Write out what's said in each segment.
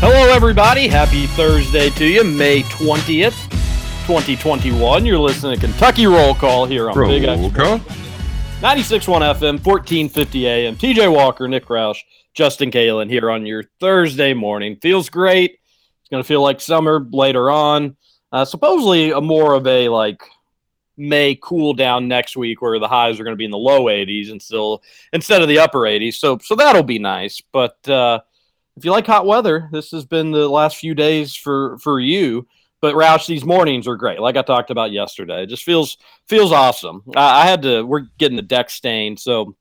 Hello, everybody. Happy Thursday to you, May 20th, 2021. You're listening to Kentucky Roll Call here on Big X. 96.1 FM, 1450 AM. TJ Walker, Nick Roush, Justin Kalen here on your Thursday morning. Feels great. It's going to feel like summer later on. Uh, supposedly, a more of a like May cool down next week where the highs are going to be in the low 80s and still instead of the upper 80s. So, so that'll be nice. But, uh, if you like hot weather, this has been the last few days for for you. But Roush, these mornings are great. Like I talked about yesterday, it just feels feels awesome. I, I had to. We're getting the deck stained, so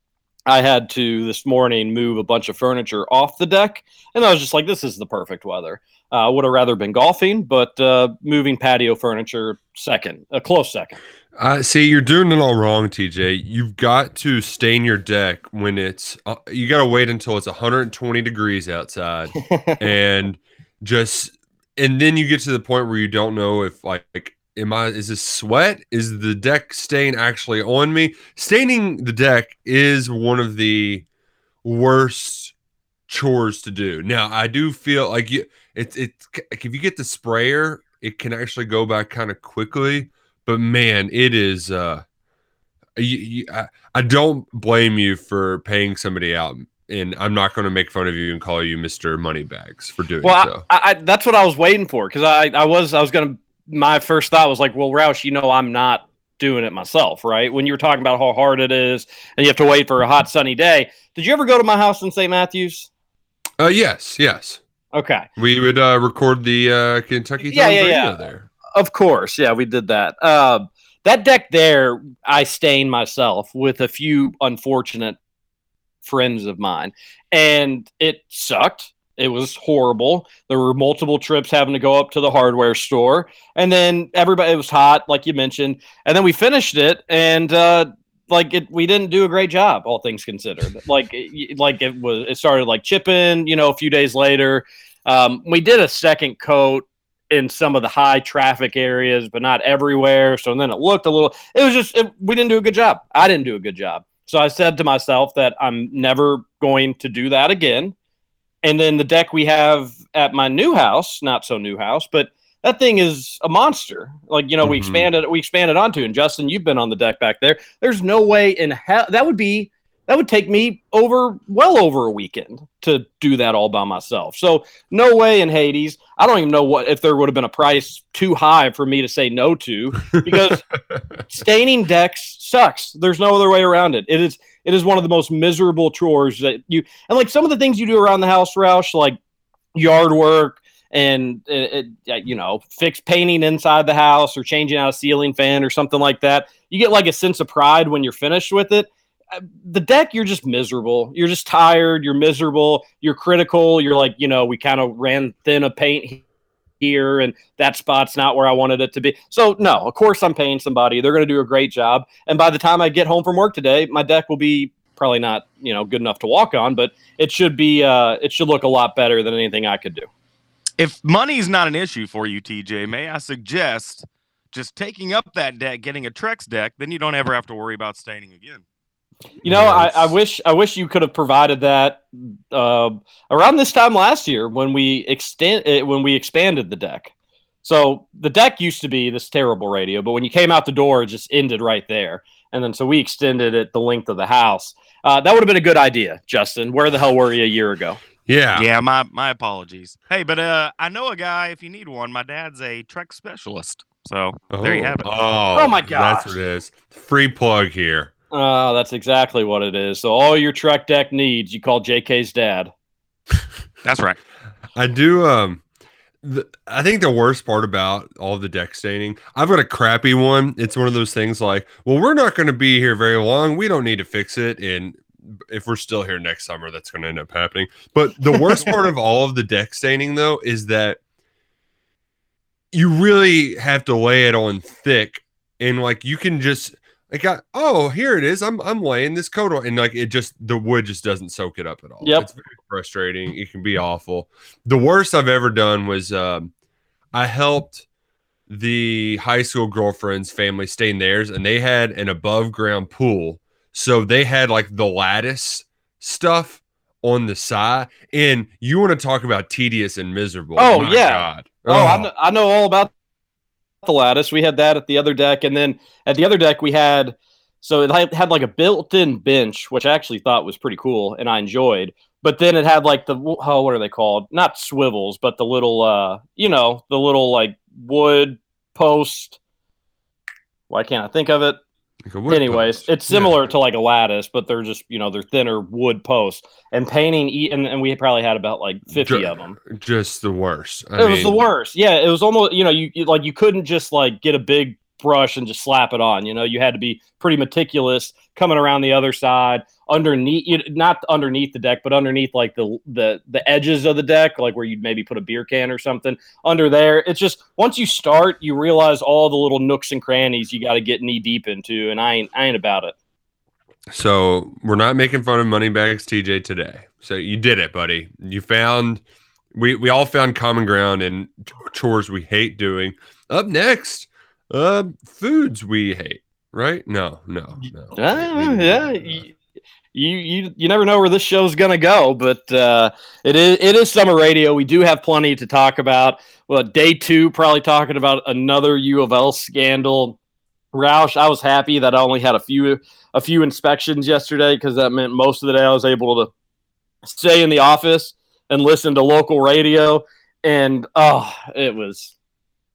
I had to this morning move a bunch of furniture off the deck, and I was just like, "This is the perfect weather." I uh, would have rather been golfing, but uh, moving patio furniture second, a close second. Uh, see, you're doing it all wrong, TJ. You've got to stain your deck when it's. Uh, you got to wait until it's 120 degrees outside, and just and then you get to the point where you don't know if like, am I? Is this sweat? Is the deck stain actually on me? Staining the deck is one of the worst chores to do. Now, I do feel like you. It's it's like if you get the sprayer, it can actually go back kind of quickly but man, it is. uh you, you, I, I don't blame you for paying somebody out, and I'm not going to make fun of you and call you Mister Moneybags for doing Well, so. I, I, that's what I was waiting for because I, I was I was gonna. My first thought was like, well, Roush, you know, I'm not doing it myself, right? When you were talking about how hard it is and you have to wait for a hot sunny day. Did you ever go to my house in St. Matthews? uh, yes, yes, Okay. we would uh, record the uh, Kentucky Yeah, yeah, yeah. there. Of course, yeah, we did that. Um, that deck there, I stained myself with a few unfortunate friends of mine, and it sucked. It was horrible. There were multiple trips having to go up to the hardware store, and then everybody. It was hot, like you mentioned, and then we finished it, and uh, like it, we didn't do a great job, all things considered. like, it, like it was, it started like chipping. You know, a few days later, um, we did a second coat in some of the high traffic areas, but not everywhere. So then it looked a little. It was just it, we didn't do a good job. I didn't do a good job. So I said to myself that I'm never going to do that again. And then the deck we have at my new house, not so new house, but that thing is a monster. Like you know, we Mhm. expanded we expanded onto. And Justin, you've been on the deck back there. There's no way in hell that would be that would take me over well over a weekend to do that all by myself. So no way in Hades. I don't even know what if there would have been a price too high for me to say no to because staining decks sucks. There's no other way around it. It is it is one of the most miserable chores that you and like some of the things you do around the house, Roush, like yard work and uh, uh, you know fix painting inside the house or changing out a ceiling fan or something like that. You get like a sense of pride when you're finished with it the deck you're just miserable. You're just tired. You're miserable. You're critical. You're like you know we kind of ran thin of paint here and that spot's not where i wanted it to be. So no of course i'm paying somebody. They're going to do a great job. And by the time i get home from work today my deck will be probably not you know good enough to walk on but it should be uh it should look a lot better than anything i could do. If money's not an issue for you, TJ, may I suggest just taking up that deck, getting a Trex deck, then you don't ever have to worry about staining again. You know, I, I wish I wish you could have provided that uh, around this time last year when we extend uh, when we expanded the deck. So the deck used to be this terrible radio, but when you came out the door, it just ended right there. And then so we extended it the length of the house. Uh, that would have been a good idea, Justin. Where the hell were you a year ago? Yeah, Yeah, my my apologies. Hey, but uh, I know a guy. If you need one, my dad's a Trex specialist. So there you have it. Oh, Oh my god. That's what it is. Free plug here. Oh, that's exactly what it is. So all your Trex deck needs, you call JK's dad. That's right. I do. Um, the, I think the worst part about all the deck staining, I've got a crappy one. It's one of those things like, well, we're not going to be here very long. We don't need to fix it, and if we're still here next summer, that's going to end up happening. But the worst part of all of the deck staining, though, is that you really have to lay it on thick, and like you can just like, I, oh, here it is. I'm I'm laying this coat on, and like it just the wood just doesn't soak it up at all. Yep. it's very frustrating. It can be awful. The worst I've ever done was um, I helped the high school girlfriend's family stay in theirs, and they had an above ground pool, so they had like the lattice stuff on the side. And you want to talk about tedious and miserable? Oh, My yeah. God. Oh, I, kn- I know all about the lattice. We had that at the other deck, and then at the other deck we had so it had, like a built-in bench, which I actually thought was pretty cool and I enjoyed. But then it had like the oh, what are they called? Not swivels, but the little uh, you know, the little like wood post. Why can't I think of it? Like a wood Anyways, post. it's Yeah. similar to like a lattice, but they're just you know they're thinner wood posts. And painting, and, and we probably had about like fifty Ju- of them. Just the worst. I it was the worst. Yeah, it was almost you know you, you like you couldn't just like get a big brush and just slap it on. You know, you had to be pretty meticulous coming around the other side, underneath you not underneath the deck, but underneath like the the the edges of the deck, like where you'd maybe put a beer can or something under there. It's just once you start, you realize all the little nooks and crannies you got to get knee deep into, and I ain't I ain't about it. So we're not making fun of Moneybags TJ today. So you did it, buddy. You found we we all found common ground in ch- chores we hate doing. Up next, uh, foods we hate. Right? No, no, no. Uh, yeah, you, you you never know where this show's gonna go, but uh, it is it is summer radio. We do have plenty to talk about. Well, day two, probably talking about another U of L scandal. Roush, I was happy that I only had a few a few inspections yesterday because that meant most of the day I was able to stay in the office and listen to local radio. And oh, it was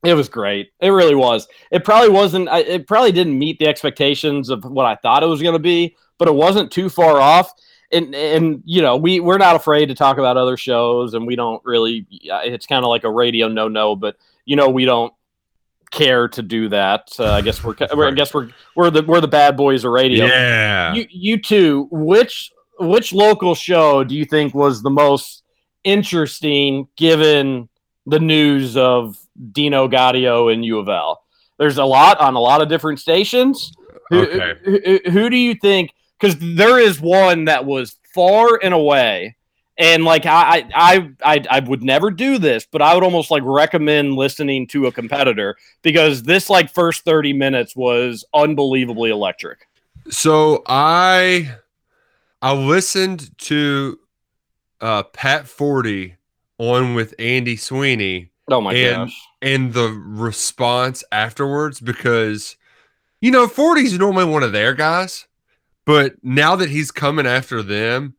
it was great. It really was. It probably wasn't. It probably didn't meet the expectations of what I thought it was going to be, but it wasn't too far off. And and you know we we're not afraid to talk about other shows, and we don't really. It's kind of like a radio no no, but you know we don't care to do that. Uh, I guess we're, we're I guess we're we're the we're the bad boys of radio. Yeah. You you two, which which local show do you think was the most interesting given the news of Dino Gaudio and U of L? There's a lot on a lot of different stations. Who, Okay. who, who- who do you think? Because there is one that was far and away, and like I, I I I would never do this, but I would almost like recommend listening to a competitor because this like first thirty minutes was unbelievably electric. So I I listened to uh Pat Forde on with Andy Sweeney Oh my And- gosh. and the response afterwards because you know Forde's normally one of their guys, but now that he's coming after them,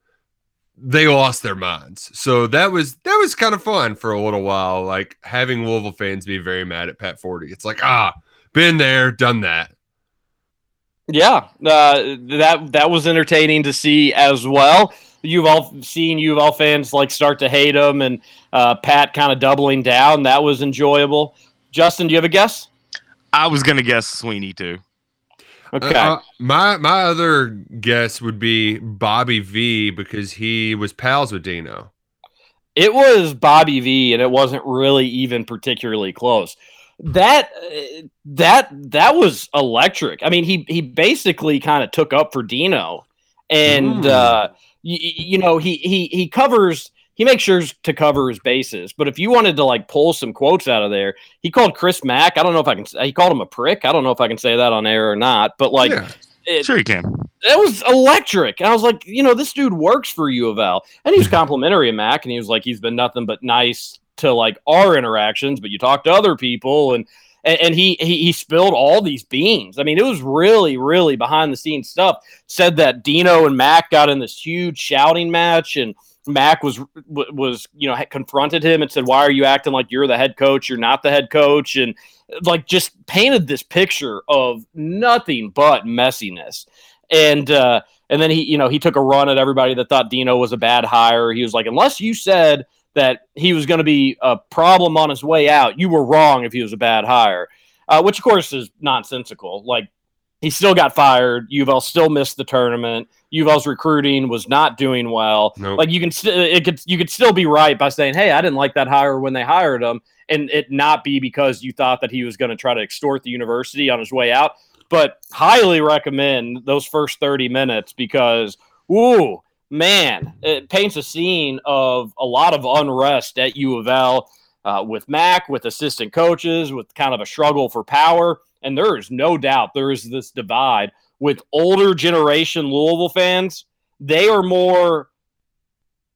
they lost their minds. So that was that was kind of fun for a little while, like having Louisville fans be very mad at Pat Forde. It's like ah, been there, done that. Yeah, uh, that that was entertaining to see as well. You've all seen U of L fans like start to hate him, and uh, Pat kind of doubling down. That was enjoyable. Justin, do you have a guess? I was gonna guess Sweeney too. Okay, Uh, my my other guess would be Bobby V because he was pals with Dino. it was Bobby V, and it wasn't really even particularly close. That uh, that that was electric. I mean, he he basically kind of took up for Dino, and Mm. uh, you, you know he he he covers he makes sure to cover his bases. But if you wanted to like pull some quotes out of there, he called Chris Mack. I don't know if I can. He called him a prick. I don't know if I can say that on air or not. But like, yeah. it, Sure, you can. it was electric. And I was like, you know, this dude works for U of L. And he was complimentary of Mack, and he was like, he's been nothing but nice to like our interactions, but you talk to other people and and, and he, he he spilled all these beans. I mean, it was really, really behind the scenes stuff. Said that Dino and Mack got in this huge shouting match and Mack was was you know confronted him and said, "Why are you acting like you're the head coach? You're not the head coach." And like just painted this picture of nothing but messiness. And uh, and then he you know he took a run at everybody that thought Dino was a bad hire. He was like, unless you said that he was going to be a problem on his way out, you were wrong if he was a bad hire. Uh, which of course is nonsensical. Like he still got fired. U of L still missed the tournament. U of L's recruiting was not doing well. Nope. Like you can st- it could you could still be right by saying, "Hey, I didn't like that hire when they hired him," and it not be because you thought that he was going to try to extort the university on his way out. But highly recommend those first thirty minutes because, ooh, man, it paints a scene of a lot of unrest at U of L uh, with Mack, with assistant coaches, with kind of a struggle for power. And there is no doubt there is this divide with older generation Louisville fans. They are more,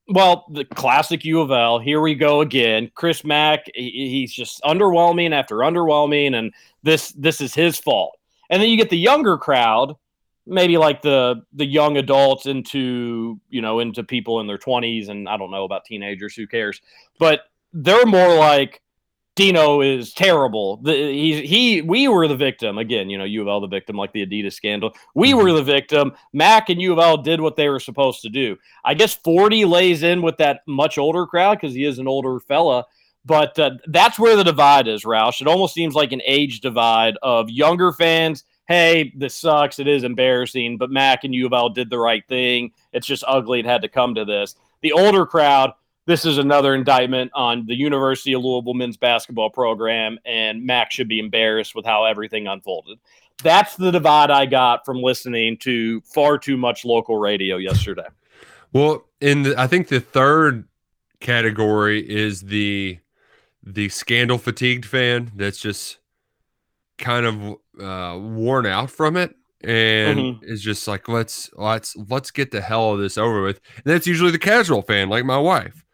well, the classic U of L. Here we go again. Chris Mack, he's just underwhelming after underwhelming, and this this is his fault. And then you get the younger crowd, maybe like the the young adults into you know into people in their 20s and i don't know about teenagers who cares? But they're more like dino is terrible. The, he, he we were the victim. Again you know u of l the victim like the adidas scandal. We were the victim. Mack and u of l did what they were supposed to do. I guess Forde lays in with that much older crowd because he is an older fella. But uh, that's where the divide is roush. It almost seems like an age divide of younger fans hey, this sucks. It is embarrassing, but Mack and U of L did the right thing. It's just ugly. It had to come to this. The older crowd, this is another indictment on the University of Louisville men's basketball program, and Mack should be embarrassed with how everything unfolded. That's the divide I got from listening to far too much local radio yesterday. Well, in the, I think the third category is the the scandal fatigued fan that's just kind of uh, worn out from it and Mhm. is just like let's let's let's get the hell of this over with. And that's usually the casual fan, like my wife.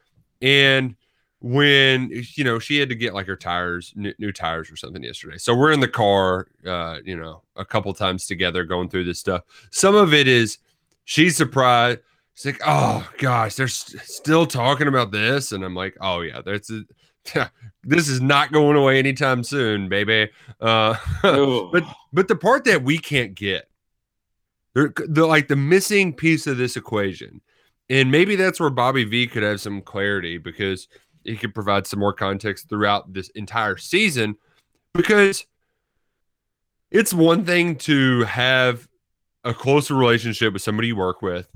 And when you know she had to get like her tires new, new tires or something yesterday so we're in the car uh you know a couple times together going through this stuff some of it is she's surprised she's like oh gosh they're s- still talking about this and i'm like oh yeah that's a, this is not going away anytime soon baby. Uh but but the part that we can't get the, the like the missing piece of this equation and maybe that's where bobby v could have some clarity because he could provide some more context throughout this entire season because it's one thing to have a closer relationship with somebody you work with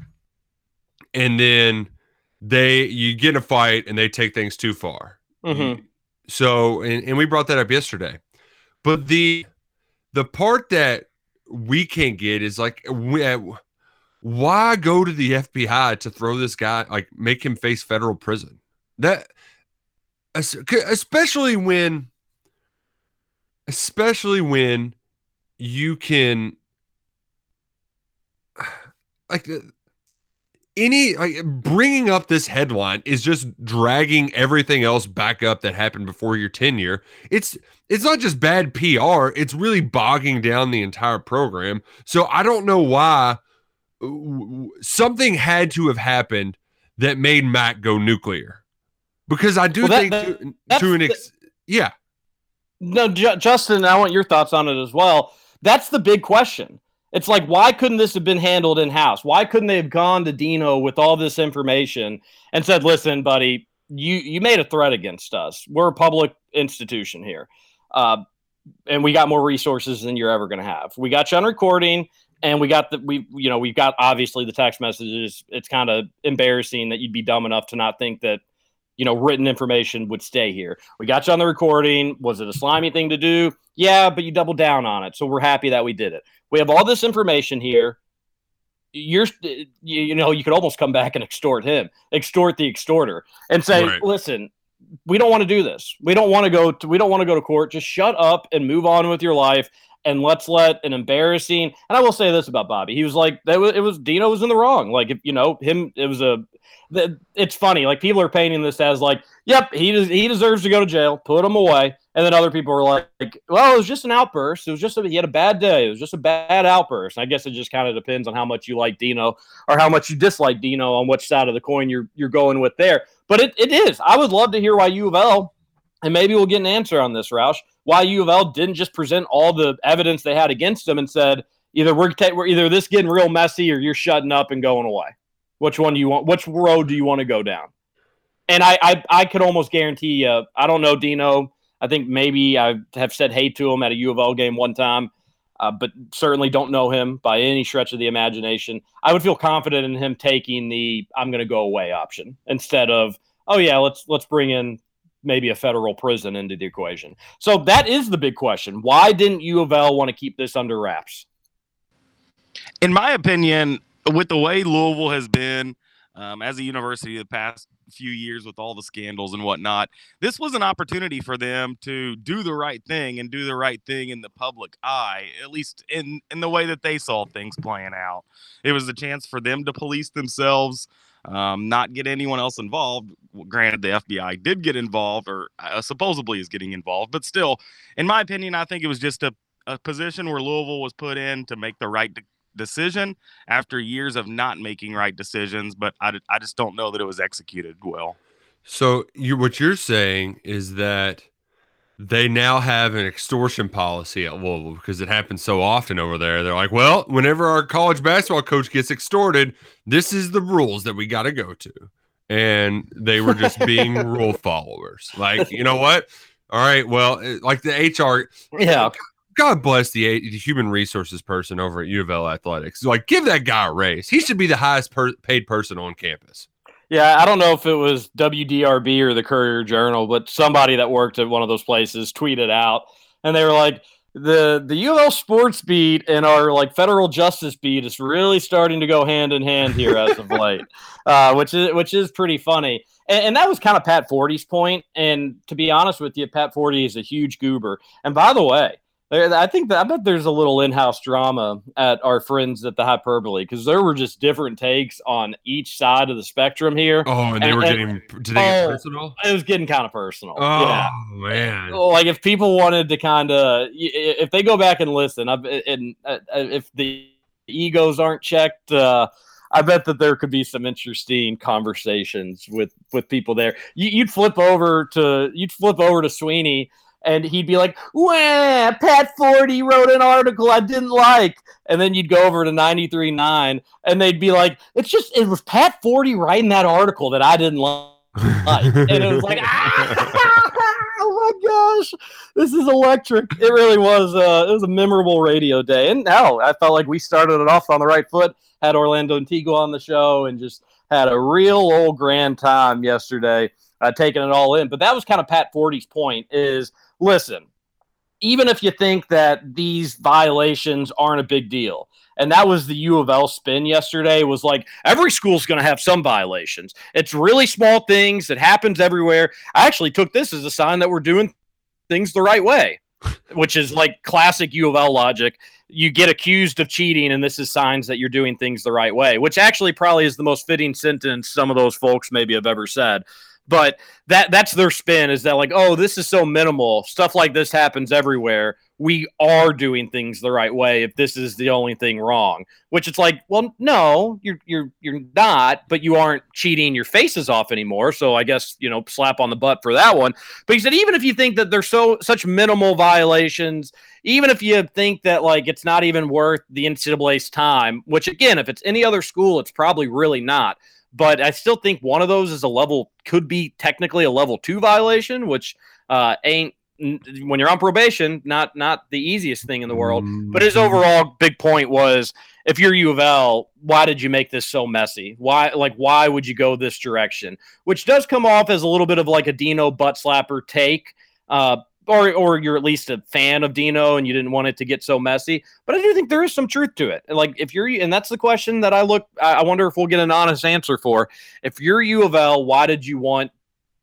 and then they you get in a fight and they take things too far Mhm. so and, and we brought that up yesterday but the the part that we can't get is like we, uh, why go to the fbi to throw this guy like make him face federal prison that especially when especially when you can like any like bringing up this headline is just dragging everything else back up that happened before your tenure. It's it's not just bad PR, it's really bogging down the entire program. So I don't know why uh, something had to have happened that made Mack go nuclear. Because I do Well, that- think that- to, to an the- ex- yeah. No, Ju- Justin, I want your thoughts on it as well. That's the big question. It's like, why couldn't this have been handled in house? Why couldn't they have gone to Dino with all this information and said, "Listen, buddy, you you made a threat against us. We're a public institution here, uh, and we got more resources than you're ever going to have. We got you on recording, and we got the we you know we've got obviously the text messages. It's kind of embarrassing that you'd be dumb enough to not think that." You know, written information would stay here. We got you on the recording. Was it a slimy thing to do? Yeah, but you doubled down on it. So we're happy that we did it. We have all this information here. You're, you, know, you could almost come back and extort him, extort the extorter, and say, Right. listen, we don't want to do this. We don't want to go to, we don't want to go to court. Just shut up and move on with your life. And let's let an embarrassing. And I will say this about Bobby: he was like, that was, it was Dino was in the wrong. Like, if you know him, it was a. It's funny. Like people are painting this as like, yep, he he deserves to go to jail. Put him away. And then other people were like, well, it was just an outburst. It was just a, he had a bad day. It was just a bad outburst. And I guess it just kind of depends on how much you like Dino or how much you dislike Dino on which side of the coin you're you're going with there. But it, it is. I would love to hear why U of L, and maybe we'll get an answer on this, Roush, why U of L didn't just present all the evidence they had against them and said either we're, ta- we're either this getting real messy or you're shutting up and going away. Which one do you want? Which road do you want to go down? And I I, I could almost guarantee. I don't know Dino. I think maybe I have said hey to him at a U of L game one time. uh, but certainly don't know him by any stretch of the imagination. I would feel confident in him taking the "I'm going to go away" option instead of "Oh yeah, let's let's bring in maybe a federal prison into the equation." So that is the big question: Why didn't U of L want to keep this under wraps? in my opinion, with the way Louisville has been um, as a university the past few years with all the scandals and whatnot, this was an opportunity for them to do the right thing and do the right thing in the public eye, at least in in the way that they saw things playing out. It was a chance for them to police themselves. Um, not get anyone else involved. Granted, the FBI did get involved, or uh, supposedly is getting involved, but still, in my opinion, I think it was just a, a position where Louisville was put in to make the right de- decision after years of not making right decisions, but I, I just don't know that it was executed well. So you what you're saying is that they now have an extortion policy at Louisville because it happens so often over there. They're like, well, whenever our college basketball coach gets extorted, this is the rules that we got to go to. And they were just being rule followers. Like, you know what? All right, well, eh, like the HR, Yeah, God bless the, the human resources person over at U of L Athletics. Like, give that guy a raise. He should be the highest per- paid person on campus. Yeah, I don't know if it was WDRB or the Courier Journal, but somebody that worked at one of those places tweeted out, and they were like, "the the U of L sports beat and our like federal justice beat is really starting to go hand in hand here as of late," uh, which is which is pretty funny. And, and that was kind of Pat Forde's point. And to be honest with you, Pat Forde is a huge goober. And by the way, I think that I bet there's a little in-house drama at our friends at the Hyperbole because there were just different takes on each side of the spectrum here. Oh, and they And- were and- getting, did they get oh, personal? It was getting kind of personal. Oh, yeah. man. Like if people wanted to kind of, if they go back and listen, I've, and uh, if the egos aren't checked, uh, I bet that there could be some interesting conversations with with people there. You, you'd flip over to you'd flip over to Sweeney, and he'd be like, "Wah, Pat Forde wrote an article I didn't like," and then you'd go over to 93.9, and they'd be like, "It's just it was Pat Forde writing that article that I didn't like." And it was like, ah, oh my gosh, this is electric. It really was. Uh, it was a memorable radio day, and now I felt like we started it off on the right foot. Had Orlando Antigua on the show, and just had a real old grand time yesterday, uh, taking it all in. But that was kind of Pat Forde's point: is listen, even if you think that these violations aren't a big deal. And that was the U of L spin yesterday was like every school's going to have some violations. It's really small things. It happens everywhere. I actually took this as a sign that we're doing things the right way, which is like classic U of L logic. You get accused of cheating, and this is signs that you're doing things the right way, which actually probably is the most fitting sentence some of those folks maybe have ever said. But that that's their spin is that like, oh, this is so minimal. Stuff like this happens everywhere. We are doing things the right way if this is the only thing wrong. Which it's like, well, no, you're you're you're not, but you aren't cheating your faces off anymore. So I guess, you know, slap on the butt for that one. But he said even if you think that there's so such minimal violations, even if you think that like it's not even worth the NCAA's time, which again, if it's any other school, it's probably really not but I still think one of those is a level could be technically a level two violation, which uh, ain't when you're on probation, not not the easiest thing in the world. But his overall big point was, if you're U of L, why did you make this so messy? Why like why would you go this direction? Which does come off as a little bit of like a Dino butt slapper take. Uh, or, or you're at least a fan of Dino and you didn't want it to get so messy. But I do think there is some truth to it. Like if you're, and that's the question that I look, I I wonder if we'll get an honest answer for. If you're U of L, why did you want,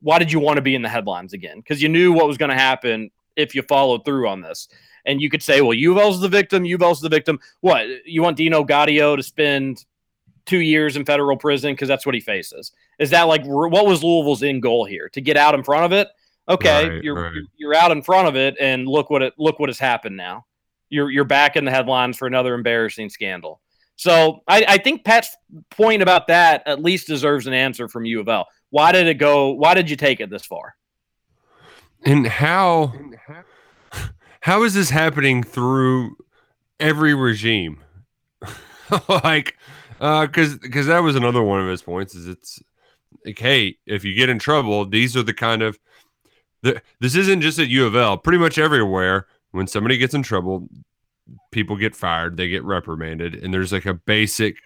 why did you want to be in the headlines again? Because you knew what was going to happen if you followed through on this. And you could say, well, U of L's the victim, U of L's the victim. What you want Dino Gaudio to spend two years in federal prison because that's what he faces? Is that like what was Louisville's end goal here to get out in front of it? Okay, Right, you're, right. you're you're out in front of it, and look what it look what has happened now. You're you're back in the headlines for another embarrassing scandal. So I, I think Pat's point about that at least deserves an answer from U of L. Why did it go? Why did you take it this far? And how how is this happening through every regime? like uh cuz cuz that was another one of his points is it's like hey, if you get in trouble, these are the kind of this isn't just at U of L, pretty much everywhere when somebody gets in trouble, people get fired, they get reprimanded, and there's like a basic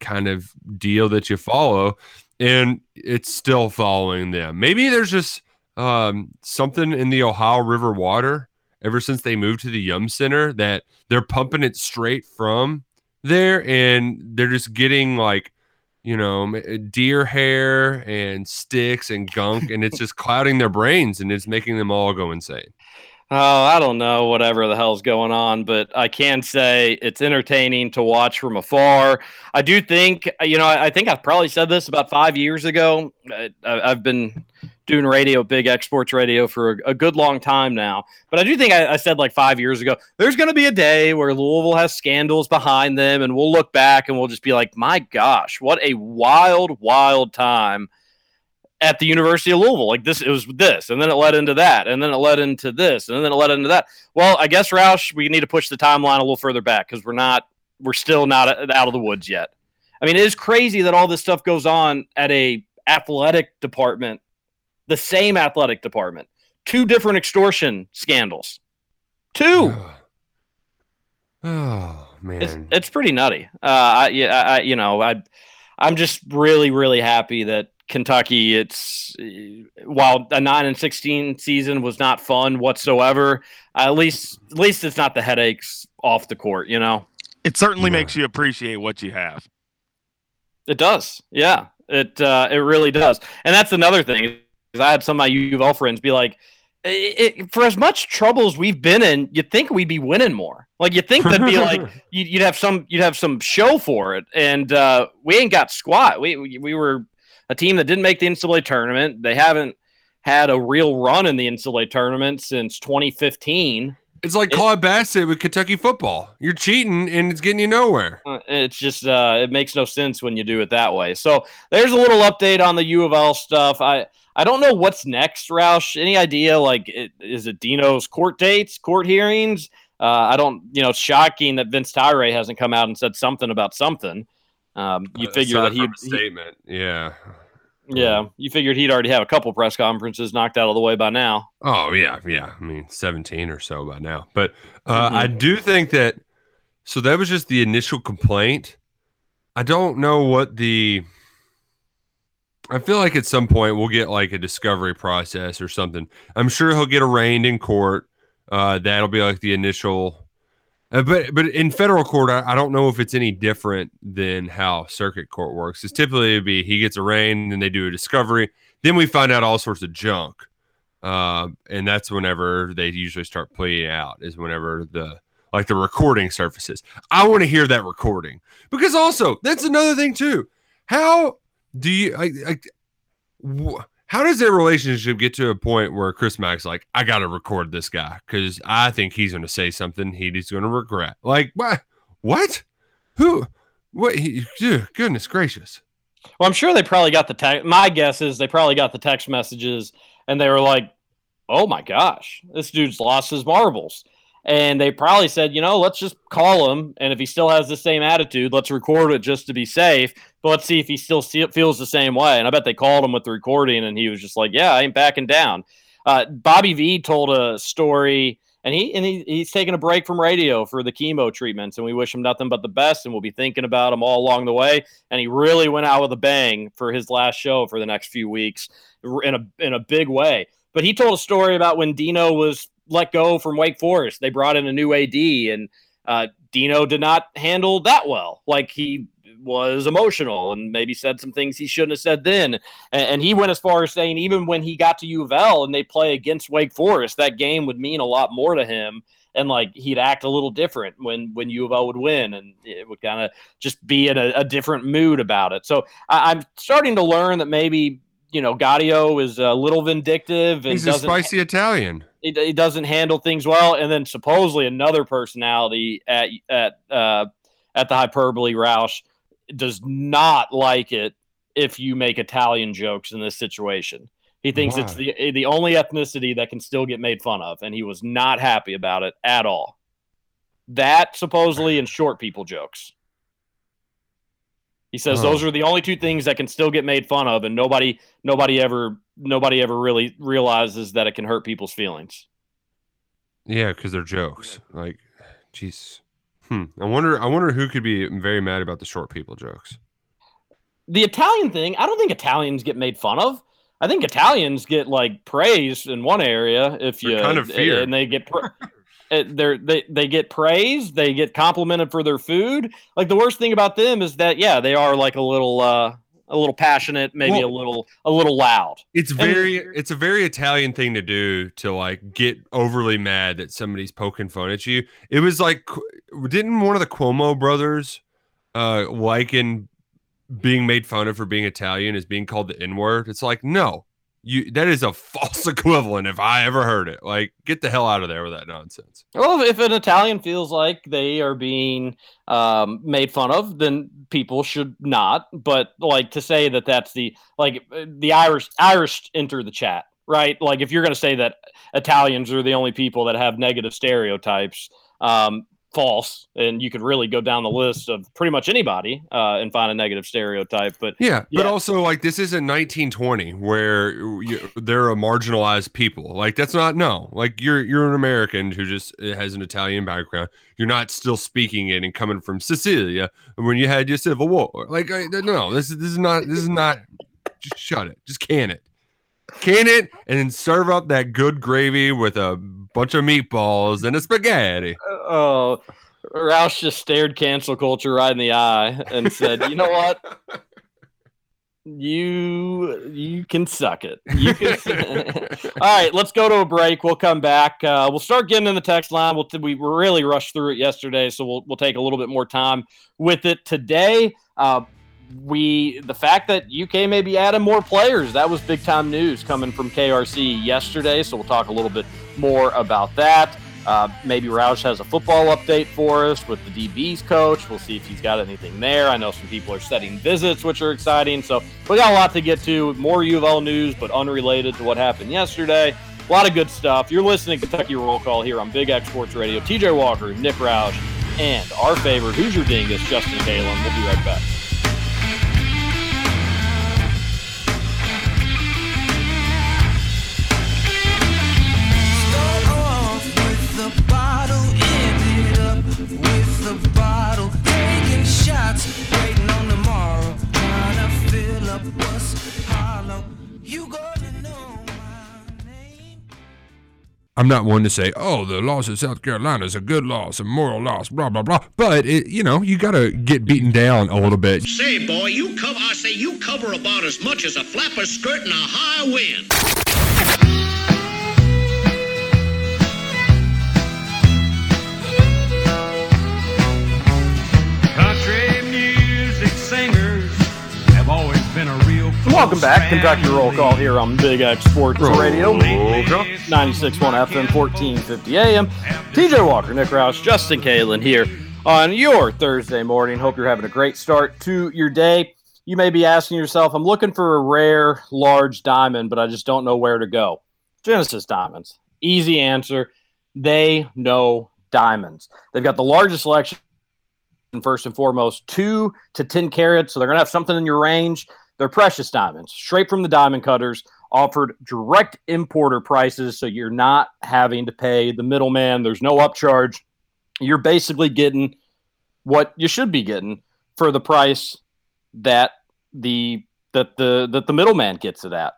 kind of deal that you follow, and it's still following them. Maybe there's just um, something in the Ohio River water ever since they moved to the Yum Center that they're pumping it straight from there, and they're just getting like you know eh, deer hair and sticks and gunk, and it's just clouding their brains and it's making them all go insane. Oh, I don't know, whatever the hell's going on, but I can say it's entertaining to watch from afar. I do think, uh, you know, I, think I've probably said this about five years ago. I, I- I've been doing radio, Big X Sports radio for a, a good long time now. But I do think I, I said like five years ago, there's going to be a day where Louisville has scandals behind them, and we'll look back and we'll just be like, my gosh, what a wild, wild time at the University of Louisville. Like this, it was this, and then it led into that, and then it led into this, and then it led into that. Well, I guess Roush, we need to push the timeline a little further back because we're not, we're still not uh, out of the woods yet. I mean, it is crazy that all this stuff goes on at a athletic department, the same athletic department, two different extortion scandals, two. Oh man. It's, it's pretty nutty. Uh, I, yeah, I, I- you know, I, I'm just really, really happy that Kentucky. It's while a nine and sixteen season was not fun whatsoever. At least, at least it's not the headaches off the court. You know, It certainly Yeah. makes you appreciate what you have. it does. Yeah, it uh, it really does. And that's another thing. Is I had some of my U of L friends be like, it, it, for as much trouble as we've been in, you'd think we'd be winning more. Like you'd think that'd be like you'd, you'd have some you'd have some show for it, and uh, we ain't got squat. We, we we were a team that didn't make the NCAA tournament. They haven't had a real run in the NCAA tournament since 2015. It's like Claude Bassett with Kentucky football. You're cheating and it's getting you nowhere. Uh, It's just uh, it makes no sense when you do it that way. So there's a little update on the U of L stuff. I I don't know what's next, Roush. Any idea? Like, it, is it Dino's court dates, court hearings? Uh, I don't. You know, it's shocking that Vince Tyra hasn't come out and said something about something. Um, you figure that a statement. He, yeah, you figured he'd already have a couple press conferences knocked out of the way by now. Oh yeah, yeah. I mean, seventeen or so by now. But uh, Mhm. I do think that. So that was just the initial complaint. I don't know what the. I feel like at some point we'll get like a discovery process or something. I'm sure he'll get arraigned in court. Uh, that'll be like the initial. Uh, but but in federal court, I, I don't know if it's any different than how circuit court works. It's typically be he gets arraigned and they do a discovery. Then we find out all sorts of junk. Uh, and that's whenever they usually start pleading out is whenever the like the recording surfaces. I want to hear that recording because also that's another thing too. How do you like, like wh- how does their relationship get to a point where Chris Mack's like, I got to record this guy because I think he's going to say something he's going to regret. Like, what? What? Who? What? He, ugh, goodness gracious. Well, I'm sure they probably got the text. My guess is they probably got the text messages and they were like, "Oh my gosh, this dude's lost his marbles." And they probably said, "You know, let's just call him, and if he still has the same attitude, let's record it just to be safe. But let's see if he still feels the same way." And I bet they called him with the recording, and he was just like, "Yeah, I ain't backing down." Uh, Bobby V told a story, and he and he, he's taking a break from radio for the chemo treatments, and we wish him nothing but the best, and we'll be thinking about him all along the way and he really went out with a bang for his last show for the next few weeks in a in a big way. But he told a story about when Dino was let go from Wake Forest. They brought in a new AD, and uh, Dino did not handle that well. Like he was emotional and maybe said some things he shouldn't have said then. And, and he went as far as saying even when he got to U of L and they play against Wake Forest, that game would mean a lot more to him. And like he'd act a little different when when U of L would win, and it would kind of just be in a, a different mood about it. So I, I'm starting to learn that maybe you know Gaudio is a little vindictive and He's a spicy Italian. He, he doesn't handle things well. And then supposedly another personality at at uh, at the hyperbole Roush does not like it if you make Italian jokes in this situation. He thinks it's the the only ethnicity that can still get made fun of, and he was not happy about it at all. That supposedly and short people jokes. He says Oh. those are the only two things that can still get made fun of, and nobody nobody ever nobody ever really realizes that it can hurt people's feelings. Yeah, because they're jokes. Like, Jeez. Hmm. I wonder. I wonder who could be very mad about the short people jokes. The Italian thing, I don't think Italians get made fun of. I think Italians get like praised in one area if They're you kind of feared. and they get pra- they're, they they get praised, they get complimented for their food. Like the worst thing about them is that yeah, they are like a little uh a little passionate, maybe a little a little loud. It's very. It's a very Italian thing to do to like get overly mad that somebody's poking fun at you. It was like, didn't one of the Cuomo brothers, uh, liken being made fun of for being Italian as being called the N word? It's like no. You, that is a false equivalent if I ever heard it. Like, get the hell out of there with that nonsense. Well, if an Italian feels like they are being um, made fun of, then people should not. But like to say that that's the like the Irish Irish enter the chat, right? Like if you're going to say that Italians are the only people that have negative stereotypes, um, false, and you could really go down the list of pretty much anybody uh, and find a negative stereotype. But Yeah, but also like this isn't 1920 where you, they're a marginalized people. Like that's not no. Like you're you're an American who just uh, has an Italian background. You're not still speaking it and coming from Sicilia when you had your civil war. Like I, no, this is this is not this is not. Just shut it. Just can it. Can it and then serve up that good gravy with a bunch of meatballs and a spaghetti. oh, Roush just stared cancel culture right in the eye and said, "You know what? You you can suck it. You can." All right, let's go to a break. We'll come back. Uh, we'll start getting in the text line. We'll we really rushed through it yesterday, so we'll we'll take a little bit more time with it today. Uh, we the fact that UK may be adding more players that was big time news coming from KRC yesterday. So we'll talk a little bit more about that. Uh, maybe Roush has a football update for us with the DB's coach. We'll see if he's got anything there. I know some people are setting visits, which are exciting. So we got a lot to get to. More U of L news, but unrelated to what happened yesterday. A lot of good stuff. You're listening to Kentucky Roll Call here on Big X Sports Radio. TJ Walker, Nick Roush, and our favorite Hoosier Dingus, Justin Kalen. We'll be right back. Fill up hollow. You gonna know my name. I'm not one to say, oh, the loss of South Carolina is a good loss, a moral loss, blah blah blah. But it, you know, you got to get beaten down a little bit. Say, boy, you cover. I say you cover about as much as a flapper skirt in a high wind. Welcome back, Kentucky Roll Call here on Big X Sports Radio, Roll call. 96.1 FM, 1450 AM. TJ Walker, Nick Roush, Justin Kalen here on your Thursday morning. Hope you're having a great start to your day. You may be asking yourself, I'm looking for a rare, large diamond, but I just don't know where to go. Genesis Diamonds. Easy answer. They know diamonds. They've got the largest selection, first and foremost, two to 10 carats. So they're going to have something in your range. They're precious diamonds, straight from the diamond cutters, offered direct importer prices. So you're not having to pay the middleman. There's no upcharge. You're basically getting what you should be getting for the price that the that the that the middleman gets it at.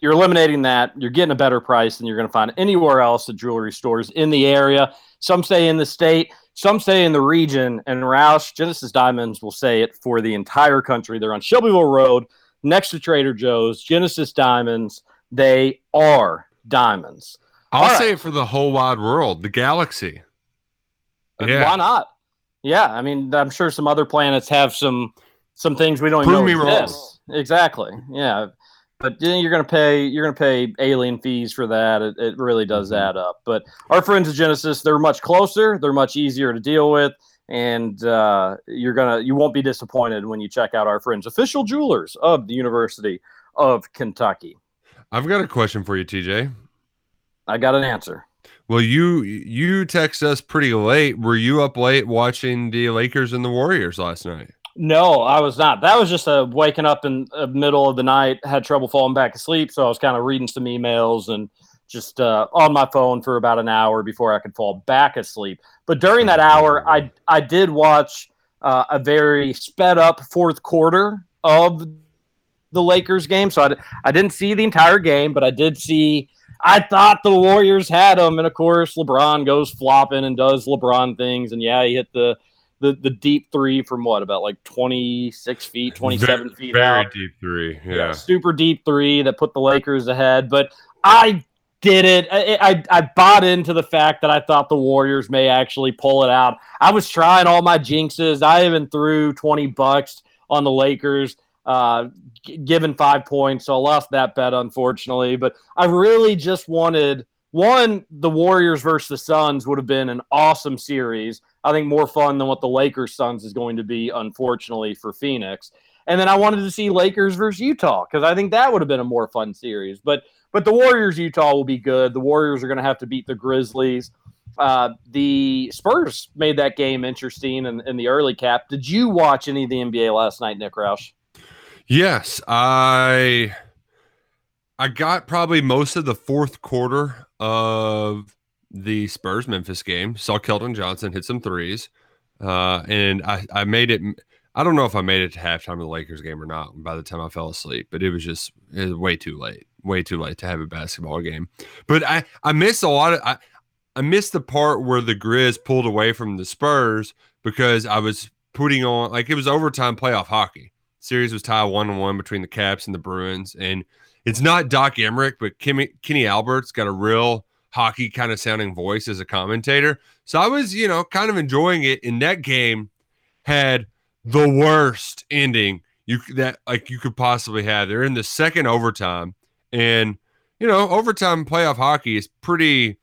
You're eliminating that. You're getting a better price than you're going to find anywhere else at jewelry stores in the area. Some say in the state, some say in the region. And Roush Genesis Diamonds will say it for the entire country. They're on Shelbyville Road, next to Trader Joe's. Genesis Diamonds. They are diamonds. I'll right. say it for the whole wide world, the galaxy. Uh, Yeah. Why not? Yeah, I mean, I'm sure some other planets have some some things we don't even Prove know me wrong. Exactly. Yeah, but then you're gonna pay you're gonna pay alien fees for that. It, it really does Mhm. add up. But our friends at Genesis, they're much closer. They're much easier to deal with, and uh, you're gonna you won't be disappointed when you check out our friends, official jewelers of the University of Kentucky. I've got a question for you, TJ. I got an answer. Well, you you text us pretty late. Were you up late watching the Lakers and the Warriors last night? No, I was not. That was just a waking up in the middle of the night, had trouble falling back asleep, so I was kind of reading some emails and just uh, on my phone for about an hour before I could fall back asleep. But during that hour, I I did watch uh, a very sped up fourth quarter of the Lakers game. So I I didn't see the entire game, but I did see. I thought the Warriors had them, and of course LeBron goes flopping and does LeBron things, and yeah, he hit the the, the deep three from what about like twenty six feet, twenty seven very, feet very out. deep three. Yeah, Yeah. super deep three that put the Lakers ahead. But I did it. I, I I bought into the fact that I thought the Warriors may actually pull it out. I was trying all my jinxes. I even threw twenty bucks on the Lakers, uh, g- given five points. So I lost that bet unfortunately. But I really just wanted one. The Warriors versus the Suns would have been an awesome series. I think more fun than what the Lakers Suns is going to be, unfortunately for Phoenix. And then I wanted to see Lakers versus Utah because I think that would have been a more fun series. But but the Warriors Utah will be good. The Warriors are going to have to beat the Grizzlies. Uh, the Spurs made that game interesting in, in the early cap. Did you watch any of the NBA last night, Nick Roush? Yes, I I got probably most of the fourth quarter of the Spurs Memphis game. Saw Keldon Johnson hit some threes, uh, and I I made it. I don't know if I made it to halftime of the Lakers game or not. By the time I fell asleep, but it was just it was way too late. Way too late to have a basketball game. But I I missed a lot of I I missed the part where the Grizz pulled away from the Spurs because I was putting on like it was overtime playoff hockey series was tied one on one between the Caps and the Bruins, and it's not Doc Emrick, but Kimmy, Kenny Albert's got a real hockey kind of sounding voice as a commentator. So I was, you know, kind of enjoying it. And that game had the worst ending you that like you could possibly have. They're in the second overtime, and you know, overtime playoff hockey is pretty.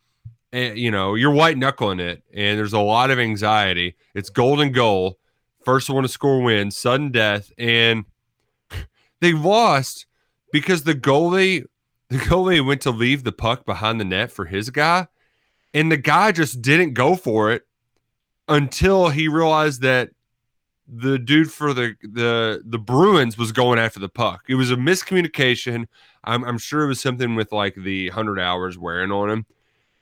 eh, You know, you're white knuckling it, and there's a lot of anxiety. It's golden goal first one to score wins, sudden death, and they lost because the goalie the goalie went to leave the puck behind the net for his guy, and the guy just didn't go for it until he realized that the dude for the the the Bruins was going after the puck. It was a miscommunication. I'm, I'm sure it was something with like the hundred hours wearing on him.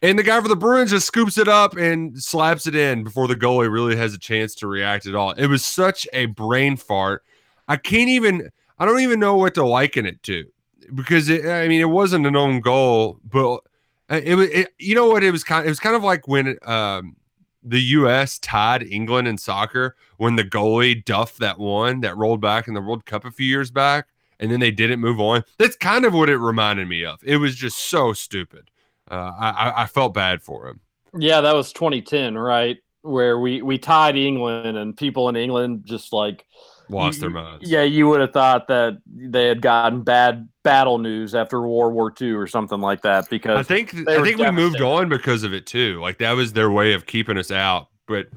And the guy for the Bruins just scoops it up and slaps it in before the goalie really has a chance to react at all. It was such a brain fart. I can't even, I don't even know what to liken it to because it, I mean, it wasn't an own goal, but it was, you know what? It was kind, it was kind of like when um, the U.S. tied England in soccer when the goalie duffed that one that rolled back in the World Cup a few years back, and then they didn't move on. That's kind of what it reminded me of. It was just so stupid. Uh, I- I felt bad for him. Yeah, that was 2010, right? Where we we tied England and people in England just like Lost you- their minds. Yeah, you would have thought that they had gotten bad battle news after World War II or something like that because I think I think we moved on because of it too. Like that was their way of keeping us out. But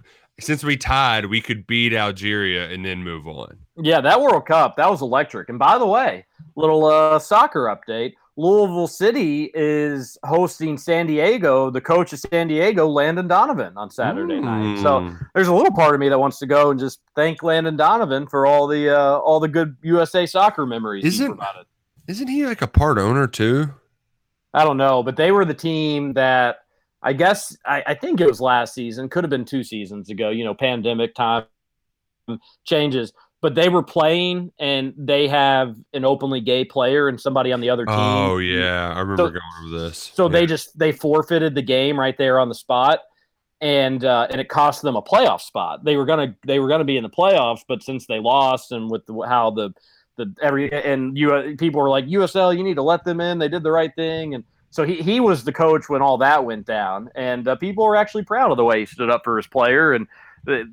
since we tied, we could beat Algeria and then move on. Yeah, that World Cup, that was electric. And by the way, little uh, soccer update. Louisville City is hosting San Diego, the coach of San Diego, Landon Donovan, on Saturday night. So Mm. there's a little part of me that wants to go and just thank Landon Donovan for all the uh, all the good USA soccer memories Isn't-. Isn't he like a part owner too? I don't know, but they were the team that I guess I, I think it was last season, could have been two seasons ago. You know, pandemic time changes, but they were playing and they have an openly gay player and somebody on the other team. Oh yeah, I remember So- going over this. So Yeah. they just they forfeited the game right there on the spot, and uh, and it cost them a playoff spot. They were gonna they were gonna be in the playoffs, but since they lost and with the, how the the every and you people were like USL, you need to let them in. They did the right thing, and so he he was the coach when all that went down, and uh, people were actually proud of the way he stood up for his player and.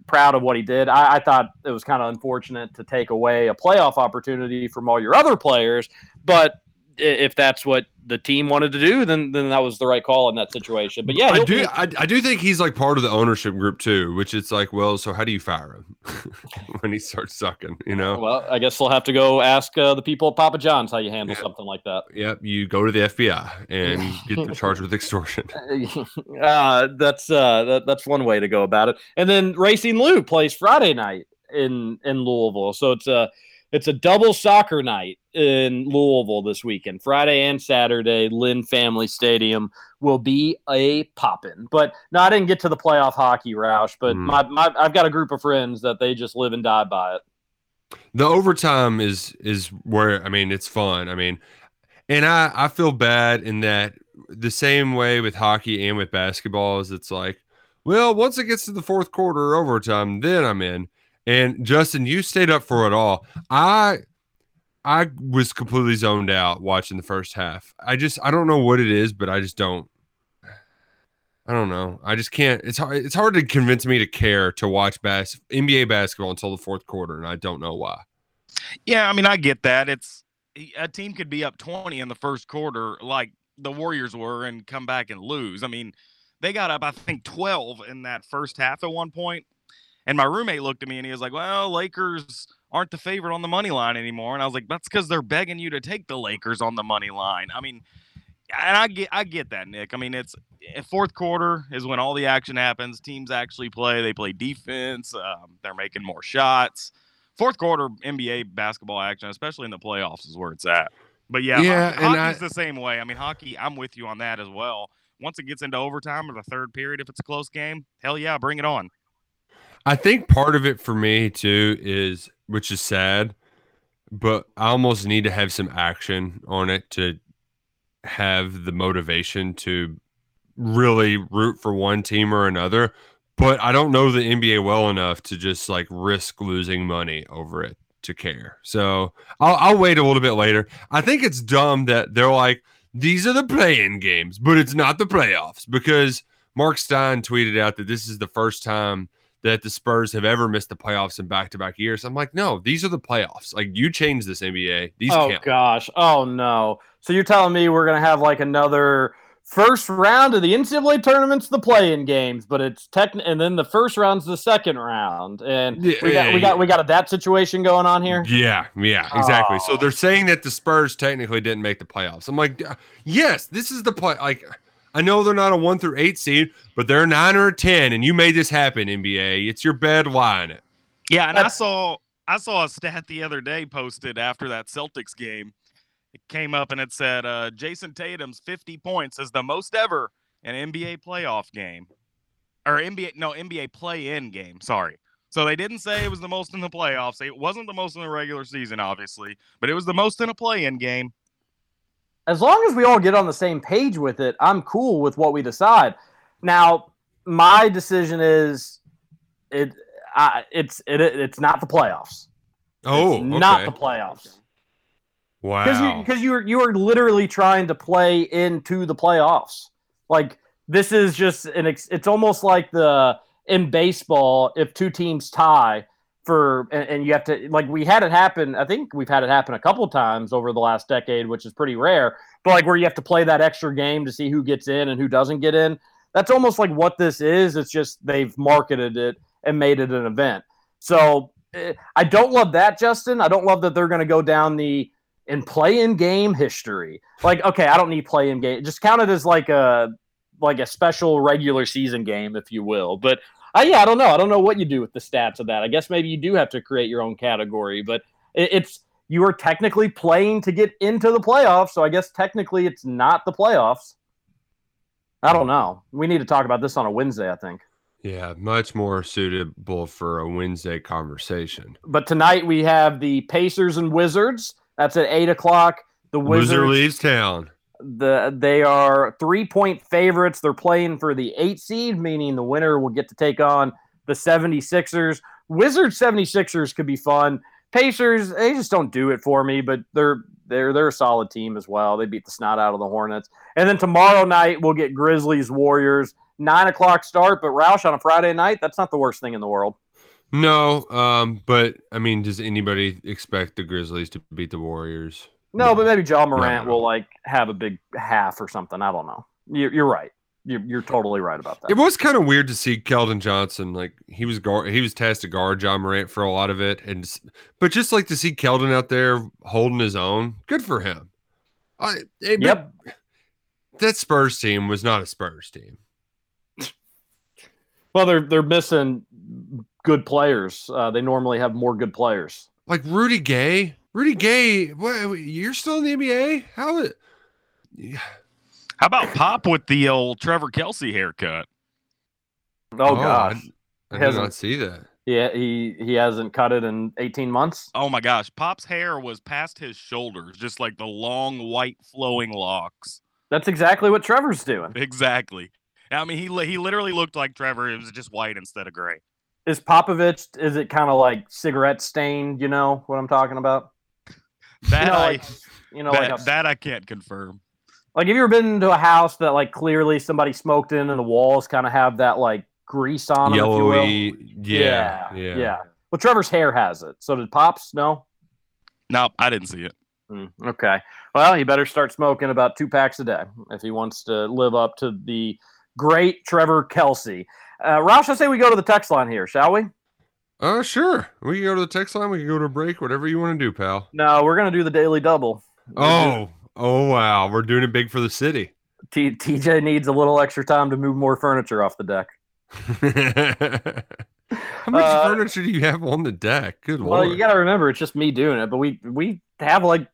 Proud of what he did. I, I thought it was kind of unfortunate to take away a playoff opportunity from all your other players, but if that's what the team wanted to do, then then that was the right call in that situation. But yeah, I do. be- I, I do think he's like part of the ownership group too, which it's like, well, so how do you fire him when he starts sucking? You know? well, I guess we'll have to go ask uh, the people at Papa John's how you handle something like that. Yep. You go to the FBI and get them charged with extortion. uh, that's uh, that, that's one way to go about it. And then Racing Lou plays Friday night in in Louisville, so it's a it's a double soccer night in Louisville this weekend. Friday and Saturday, Lynn Family Stadium will be a poppin'. But no, I didn't get to the playoff hockey, Roush. But Mm. my, my I've got a group of friends that they just live and die by it. the overtime is is where I mean it's fun. I mean, and I I feel bad in that the same way with hockey and with basketball is it's like, well, once it gets to the fourth quarter or overtime, then I'm in. And Justin, you stayed up for it all. I I was completely zoned out watching the first half. I just I don't know what it is, but I just don't. I don't know. I just can't. It's hard. It's hard to convince me to care to watch bas- NBA basketball until the fourth quarter, and I don't know why. Yeah, I mean, I get that. It's a team could be up 20 in the first quarter, like the Warriors were, and come back and lose. I mean, they got up, I think, 12 in that first half at one point. And my roommate looked at me and he was like, Well, Lakers aren't the favorite on the money line anymore. And I was like, That's because they're begging you to take the Lakers on the money line. I mean, and I get I get that, Nick. I mean, it's eh, fourth quarter is when all the action happens. Teams actually play. They play defense. Um, they're making more shots. Fourth quarter NBA basketball action, especially in the playoffs, is where it's at. But yeah, Yeah, hockey, hockey's I- the same way. I mean, hockey. I'm with you on that as well. Once it gets into overtime or the third period, if it's a close game, hell yeah, bring it on. I think part of it for me too is, which is sad, but I almost need to have some action on it to have the motivation to really root for one team or another. But I don't know the NBA well enough to just like risk losing money over it to care. So I'll, I'll wait a little bit later. I think it's dumb that they're like, these are the play-in games, but it's not the playoffs because Marc Stein tweeted out that this is the first time that the Spurs have ever missed the playoffs in back-to-back years. I'm like, no, these are the playoffs. Like you changed this NBA. These oh count. gosh. Oh no. So you're telling me we're gonna have like another first round of the NCAA tournaments, the play-in games, but it's tech, and then the first round's the second round, and we got we Yeah. got we got a that situation going on here. Yeah, yeah, exactly. So Oh. they're saying that the Spurs technically didn't make the playoffs. I'm like, "Uh, yes, this is the play. Like, I know they're not a one through eight seed, but they're a nine or a ten, and you made this happen, NBA. It's your bed. Lie in it. Yeah, and I saw I saw a stat the other day posted after that Celtics game. It came up and it said uh, Jayson Tatum's 50 points is the most ever in an NBA playoff game, or NBA no NBA play-in game. Sorry. So they didn't say it was the most in the playoffs. It wasn't the most in the regular season, obviously, but it was the most in a play-in game. As long as we all get on the same page with it, I'm cool with what we decide. Now, my decision is it. I, it's it, it's not the playoffs. Oh, It's not the playoffs wow. because you because you are you are literally trying to play into the playoffs. Like this is just an. Ex, it's almost like the in baseball if two teams tie for and, and you have to like we had it happen. I think we've had it happen a couple times over the last decade, which is pretty rare. But like where you have to play that extra game to see who gets in and who doesn't get in. That's almost like what this is. It's just they've marketed it and made it an event. So eh, I don't love that, Justin. I don't love that they're going to go down the in play in game history. Like, okay, I don't need play in game. Just count it as like a like a special regular season game, if you will. But uh, yeah, I don't know. I don't know what you do with the stats of that. I guess maybe you do have to create your own category, but it, it's you are technically playing to get into the playoffs. So I guess technically it's not the playoffs. I don't know. We need to talk about this on a Wednesday, I think. yeah, much more suitable for a Wednesday conversation. But tonight we have the Pacers and Wizards. That's at eight o'clock. The Wizards Loser leaves town. The they are three point favorites. They're playing for the eight seed, meaning the winner will get to take on the 76ers. Wizards 76ers could be fun. Pacers, they just don't do it for me, but they're they're they're a solid team as well. They beat the snot out of the Hornets. And then tomorrow night we'll get Grizzlies Warriors. Nine o'clock start, but Roush on a Friday night, that's not the worst thing in the world. No, um, but I mean, does anybody expect the Grizzlies to beat the Warriors? No, but maybe Ja Morant No. will like have a big half or something. I don't know. You're, you're right. You're, you're totally right about that. It was kind of weird to see Keldon Johnson like he was guard, he was tasked to guard Ja Morant for a lot of it, and but just like to see Keldon out there holding his own, good for him. I it- Yep. that Spurs team was not a Spurs team. Well, they're they're missing good players. Uh, they normally have more good players. like Rudy Gay. Rudy Gay, what, you're still in the NBA? How? it- How about Pop with the old Trevor Kelsey haircut? Oh, oh I- gosh. I, did Hasn't- not see that. Yeah, he he hasn't cut it in 18 months. Oh my gosh, Pop's hair was past his shoulders, just like the long white flowing locks. That's exactly what Trevor's doing. Exactly. I mean, he he literally looked like Trevor. It was just white instead of gray. Is Popovich? Is it kind of like cigarette stained? You know what I'm talking about? That you know, I like, you know, that, like, a- that I can't confirm. like have you ever been to a house that like clearly somebody smoked in and the walls kind of have that like grease on them? if you will? Yellowy. Yeah. Yeah. yeah. Well, Trevor's hair has it. So did Pops? No. No, I didn't see it. Mm, okay. Well, he better start smoking about two packs a day if he wants to live up to the great Trevor Kelsey. Uh, Roush, I say we go to the text line here, shall we? Oh, sure. We can go to the text line. We can go to a break. Whatever you want to do, pal. No, we're gonna do the daily double. Oh, oh wow. We're doing it big for the city. T- TJ needs a little extra time to move more furniture off the deck. How much Uh, furniture do you have on the deck? Good Well, lord. you got to remember, it's just me doing it, but we we have like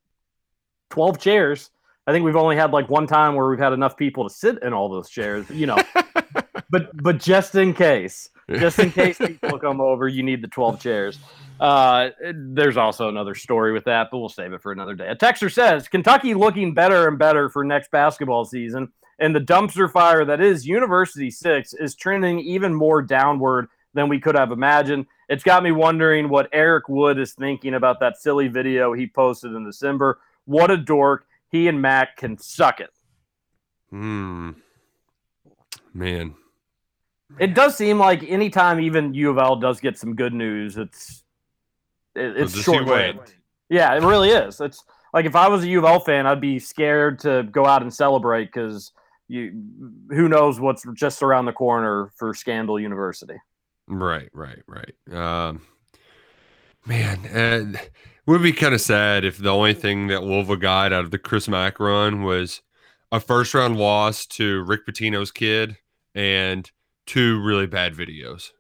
twelve chairs. I think we've only had like one time where we've had enough people to sit in all those chairs, you know. but but just in case, just in case people come over, you need the twelve chairs. Uh, there's also another story with that, but we'll save it for another day. A texter says Kentucky looking better and better for next basketball season, and the dumpster fire that is University Six is trending even more downward than we could have imagined. It's got me wondering what Eric Wood is thinking about that silly video he posted in December. What a dork. He and Mack can suck it. Hmm. Man. It does seem like anytime even U of L does get some good news, it's it, it's short lived. Yeah, it really is. It's like if I was a U of L fan, I'd be scared to go out and celebrate because you who knows what's just around the corner for Scandal University. Right, right, right. Um, man, uh, it would be kind of sad if the only thing that Louisville got out of the Chris Mack run was a first round loss to Rick Pitino's kid and two really bad videos.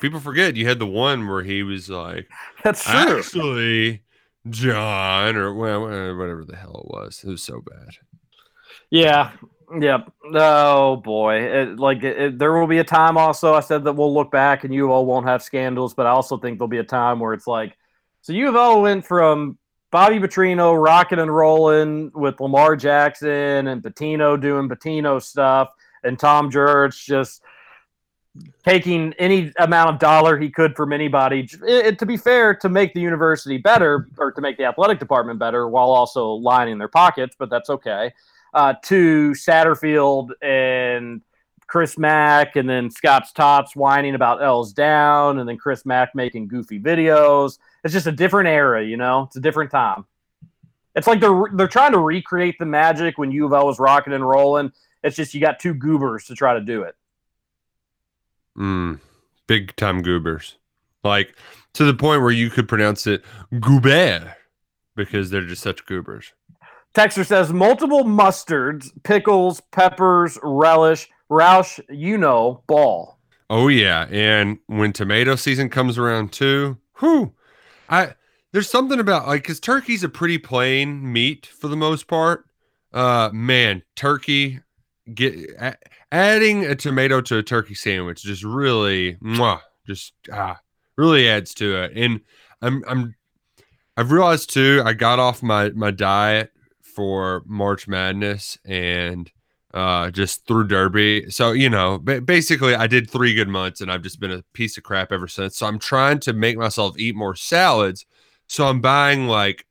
People forget you had the one where he was like, That's true. actually, John, or whatever the hell it was. It was so bad. Yeah. Yep. Oh boy. It, like it, there will be a time also I said that we'll look back and you all won't have scandals, but I also think there'll be a time where it's like so U of L went from Bobby Petrino rocking and rolling with Lamar Jackson and Pitino doing Pitino stuff and Tom Jurich just taking any amount of dollar he could from anybody. It- it- to be fair, to make the university better or to make the athletic department better while also lining their pockets, but that's okay uh, to Satterfield and Chris Mack, and then Scott's Tots whining about L's down, and then Chris Mack making goofy videos. It's just a different era, you know. It's a different time. It's like they're they're trying to recreate the magic when U of L was rocking and rolling. It's just you got two goobers to try to do it. Mm, big time goobers. Like to the point where you could pronounce it goober because they're just such goobers. Texter says multiple mustards, pickles, peppers, relish, Roush, you know, ball. Oh yeah, and when tomato season comes around too, whew, I there's something about like because turkey's a pretty plain meat for the most part. Uh, man, turkey get adding a tomato to a turkey sandwich just really, mwah, just ah, really adds to it. And I'm I'm I've realized too. I got off my my diet for March Madness and uh just through derby so you know ba- basically i did three good months and i've just been a piece of crap ever since so i'm trying to make myself eat more salads so i'm buying like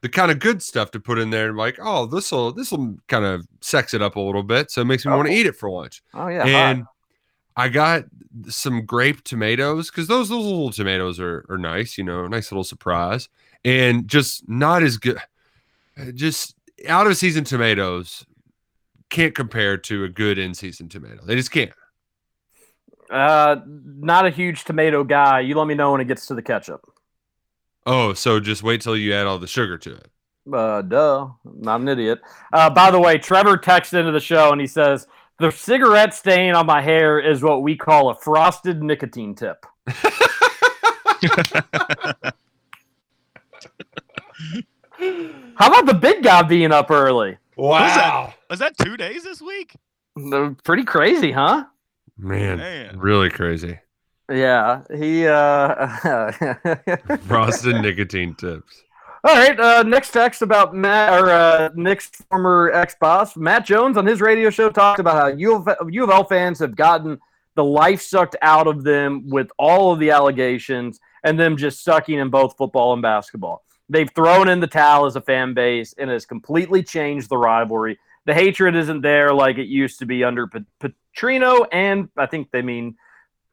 the kind of good stuff to put in there like oh this will this will kind of sex it up a little bit so it makes me want to Oh. eat it for lunch Oh yeah, and i got some grape tomatoes because those those little tomatoes are, are nice you know nice little surprise and just not as good just out of season tomatoes can't compare to a good in season tomato. They just can't. uh, not a huge tomato guy. You let me know when it gets to the ketchup. Oh, so just wait till you add all the sugar to it. Uh, duh. Not an idiot. Uh, by the way, Trevor texted into the show and he says, The cigarette stain on my hair is what we call a frosted nicotine tip. How about the big guy being up early? Wow. Was that two days this week? Pretty crazy, huh? Man, Man. really crazy. Yeah, he. uh Frosted nicotine tips. All right, uh, next text about Matt or uh, Nick's former ex boss, Matt Jones, on his radio show talked about how U of, U of L fans have gotten the life sucked out of them with all of the allegations and them just sucking in both football and basketball. They've thrown in the towel as a fan base and has completely changed the rivalry. The hatred isn't there like it used to be under Petrino, and I think they mean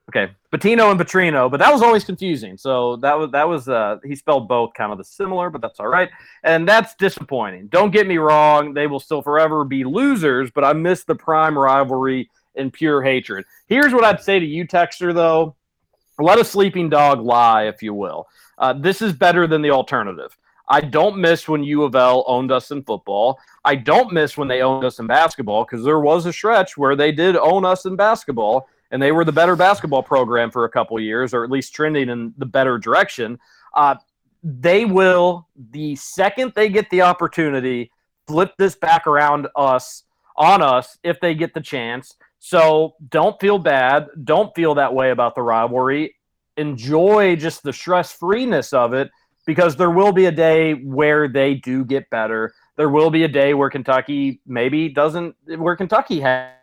Okay, Pitino and Petrino, but that was always confusing. So that was that was uh, he spelled both kind of the similar, but that's all right. And that's disappointing. Don't get me wrong; they will still forever be losers. But I miss the prime rivalry and pure hatred. Here's what I'd say to you, Texter, though: let a sleeping dog lie, if you will. Uh, this is better than the alternative. I don't miss when U of L owned us in football. I don't miss when they owned us in basketball because there was a stretch where they did own us in basketball and they were the better basketball program for a couple years, or at least trending in the better direction. Uh, they will, the second they get the opportunity, flip this back around us on us if they get the chance. So don't feel bad. Don't feel that way about the rivalry. Enjoy just the stress freeness of it because there will be a day where they do get better. There will be a day where Kentucky maybe doesn't, where Kentucky has,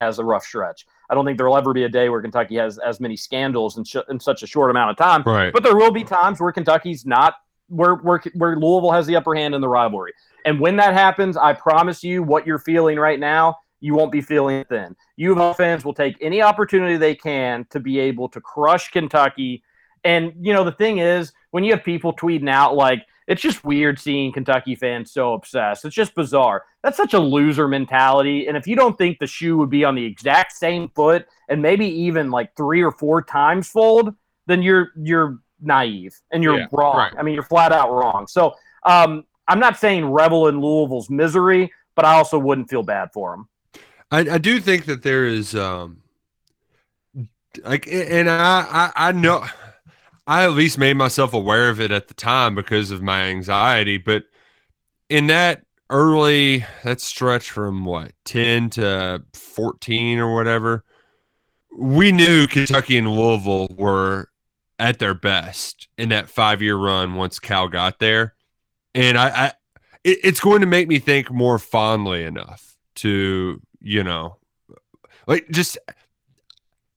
has a rough stretch. I don't think there will ever be a day where Kentucky has as many scandals in, sh- in such a short amount of time. Right. But there will be times where Kentucky's not where where where Louisville has the upper hand in the rivalry. And when that happens, I promise you, what you're feeling right now, you won't be feeling it then. U of L fans will take any opportunity they can to be able to crush Kentucky. And you know the thing is, when you have people tweeting out like it's just weird seeing Kentucky fans so obsessed. It's just bizarre. That's such a loser mentality. And if you don't think the shoe would be on the exact same foot and maybe even like three or four times fold, then you're you're naive and you're Yeah, wrong. right. I mean, you're flat out wrong. So um, I'm not saying revel in Louisville's misery, but I also wouldn't feel bad for them. I, I do think that there is um like and I, I I know I at least made myself aware of it at the time because of my anxiety, but in that early that stretch from what 10 to 14 or whatever, we knew Kentucky and Louisville were at their best in that five year run once Cal got there. And I, I it, it's going to make me think more fondly enough to, you know, like just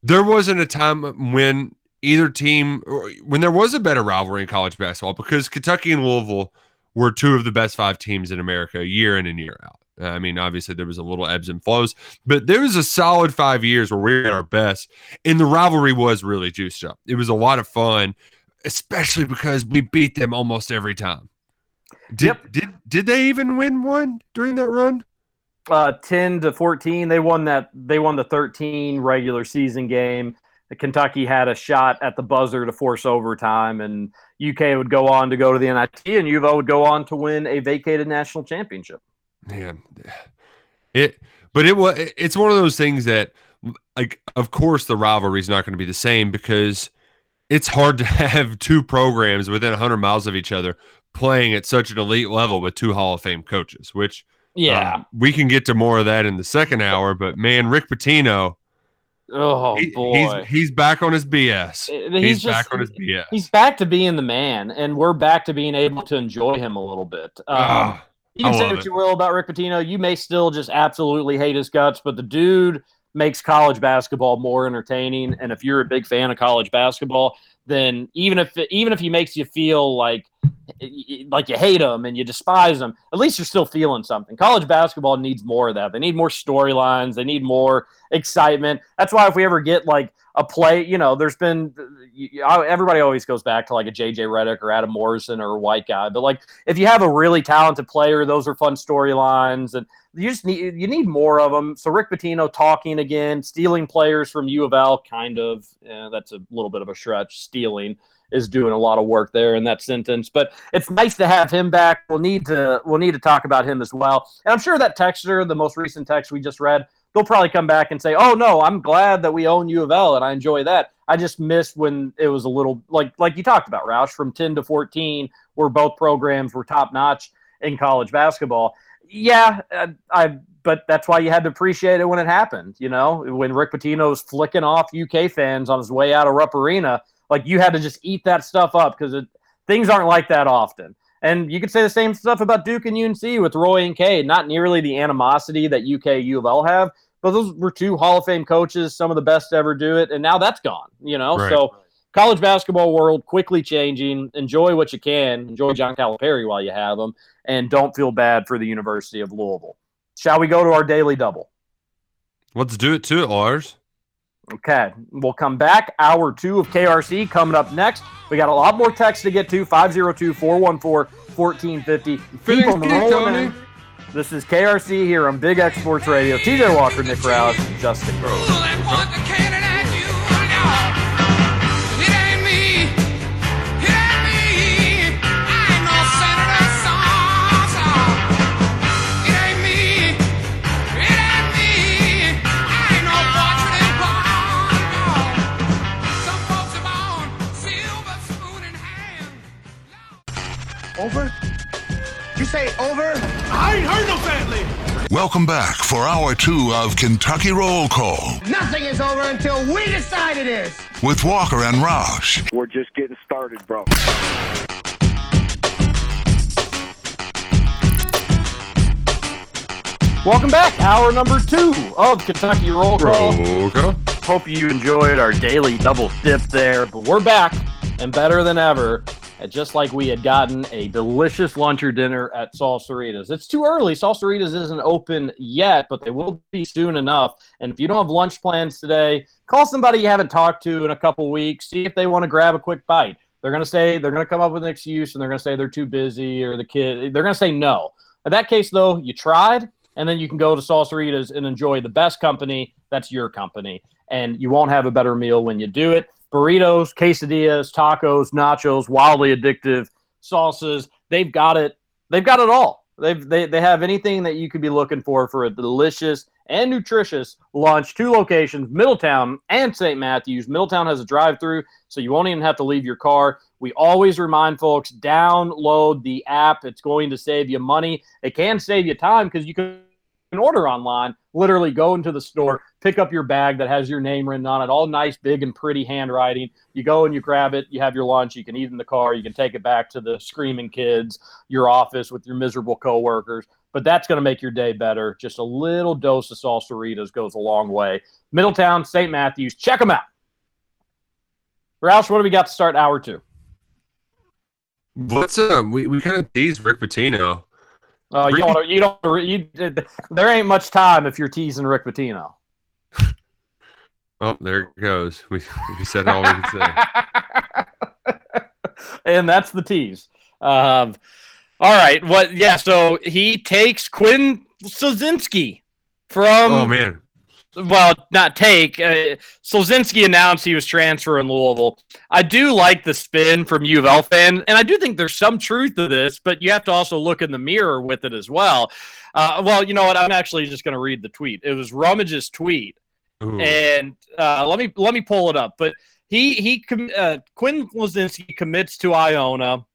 there wasn't a time when either team when there was a better rivalry in college basketball because Kentucky and Louisville were two of the best five teams in America year in and year out. I mean, obviously there was a little ebbs and flows, but there was a solid five years where we were at our best, and the rivalry was really juiced up. It was a lot of fun, especially because we beat them almost every time. Did Yep. did did they even win one during that run? uh, 10 to 14 they won that they won the 13 regular season game kentucky had a shot at the buzzer to force overtime and uk would go on to go to the nit and u of L would go on to win a vacated national championship. Man it but it was it's one of those things that like of course the rivalry is not going to be the same because it's hard to have two programs within 100 miles of each other playing at such an elite level with two hall of fame coaches which um, we can get to more of that in the second hour but man rick pitino oh he- boy he's, he's back on his bs Uh, he's, just- back on his bs he's back to being the man and we're back to being able to enjoy him a little bit um, Ah, You can say what it. you will about Rick Pitino. You may still just absolutely hate his guts, but the dude makes college basketball more entertaining. And if you're a big fan of college basketball, then even if even if he makes you feel like like you hate them and you despise them, at least you're still feeling something. College basketball needs more of that. They need more storylines. They need more excitement. That's why if we ever get like a play, you know, there's been everybody always goes back to like a JJ Redick or Adam Morrison or a white guy, but like if you have a really talented player, those are fun storylines, and you just need you need more of them. So Rick Pitino talking again, stealing players from U of L, kind of. Yeah, that's a little bit of a stretch. Stealing is doing a lot of work there in that sentence, but it's nice to have him back. We'll need to we'll need to talk about him as well. And I'm sure that texter, the most recent text we just read, they'll probably come back and say, "Oh no, I'm glad that we own U of L and I enjoy that." I just missed when it was a little like like you talked about, Roush, from 10 to 14, where both programs were top notch in college basketball. Yeah, uh, I but that's why you had to appreciate it when it happened. You know, when Rick Pitino was flicking off UK fans on his way out of Rupp Arena, like you had to just eat that stuff up because things aren't like that often. And you could say the same stuff about Duke and UNC with Roy and Cade. Not nearly the animosity that UK U of L have, but those were two Hall of Fame coaches, some of the best to ever do it, and now that's gone. You know, Right. so college basketball world quickly changing. Enjoy what you can. Enjoy John Calipari while you have him, and don't feel bad for the University of Louisville. Shall we go to our daily double? Let's do it to it, Lars. Okay, we'll come back. Hour two of KRC coming up next. We got a lot more text to get to 502 414 1450. Keep 'em Finish rolling This is KRC here on Big X Sports Radio. TJ Walker, Nick Roush, Justin Grove. Over? You say over? I ain't heard no family. Welcome back for hour two of Kentucky Roll Call Nothing is over until we decide it is. with Walker and Roush. We're just getting started, bro. Welcome back. Hour number two of Kentucky Roll Call. Roll call. Hope you enjoyed our daily double dip there, but we're back and better than ever. Just like we had gotten a delicious lunch or dinner at Salsaritas. It's too early. Salsaritas isn't open yet, but they will be soon enough. And if you don't have lunch plans today, call somebody you haven't talked to in a couple weeks. See if they want to grab a quick bite. They're going to say they're going to come up with an excuse and they're going to say they're too busy or the kid. They're going to say no. In that case, though, you tried, and then you can go to Salsaritas and enjoy the best company. That's your company and you won't have a better meal when you do it. Burritos, quesadillas, tacos, nachos, wildly addictive sauces. They've got it. They've got it all. They've they, they have anything that you could be looking for for a delicious and nutritious lunch. Two locations, Middletown and St. Matthews. Middletown has a drive-through, so you won't even have to leave your car. We always remind folks download the app. It's going to save you money. It can save you time because you can order online. Literally go into the store, pick up your bag that has your name written on it, all nice, big, and pretty handwriting. You go and you grab it. You have your lunch. You can eat in the car. You can take it back to the screaming kids, your office with your miserable coworkers. But that's going to make your day better. Just a little dose of salsaritas goes a long way. Middletown, St. Matthews, check them out. Roush, what do we got to start hour two? What's um? We, we kind of teased Rick Pitino. Oh, you don't. You don't. You, there ain't much time if you're teasing Rick Pitino. Oh, there it goes. We, we said all we could say. and that's the tease. Um, all right. What? Yeah. So he takes Quinn Slazinski from. oh man, well, not take. Uh, announced he was transferring Louisville. I do like the spin from U of L fan, and I do think there's some truth to this, but you have to also look in the mirror with it as well. Uh, well, you know what? I'm actually just going to read the tweet. It was Rummage's tweet, Ooh. and uh, let me let me pull it up. But he he com- uh, Quinn Slazinski commits to Iona,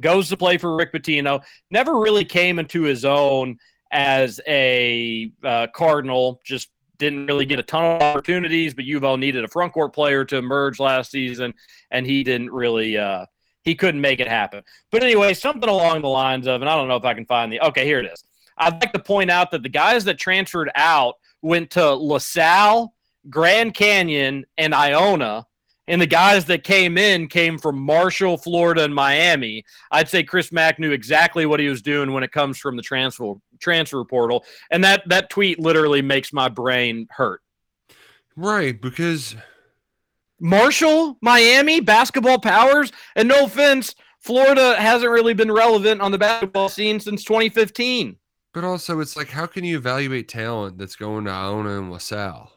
goes to play for Rick Pitino. Never really came into his own as a uh, Cardinal. Just didn't really get a ton of opportunities. But U of L needed a front court player to emerge last season, and he didn't really. Uh, he couldn't make it happen. But anyway, something along the lines of, and I don't know if I can find the. Okay, here it is. I'd like to point out that the guys that transferred out went to LaSalle, Grand Canyon, and Iona. And the guys that came in came from Marshall, Florida, and Miami. I'd say Chris Mack knew exactly what he was doing when it comes from the transfer transfer portal. And that that tweet literally makes my brain hurt. right? Because Marshall, Miami, basketball powers, and no offense, Florida hasn't really been relevant on the basketball scene since 2015. But also, it's like, how can you evaluate talent that's going to Iona and LaSalle?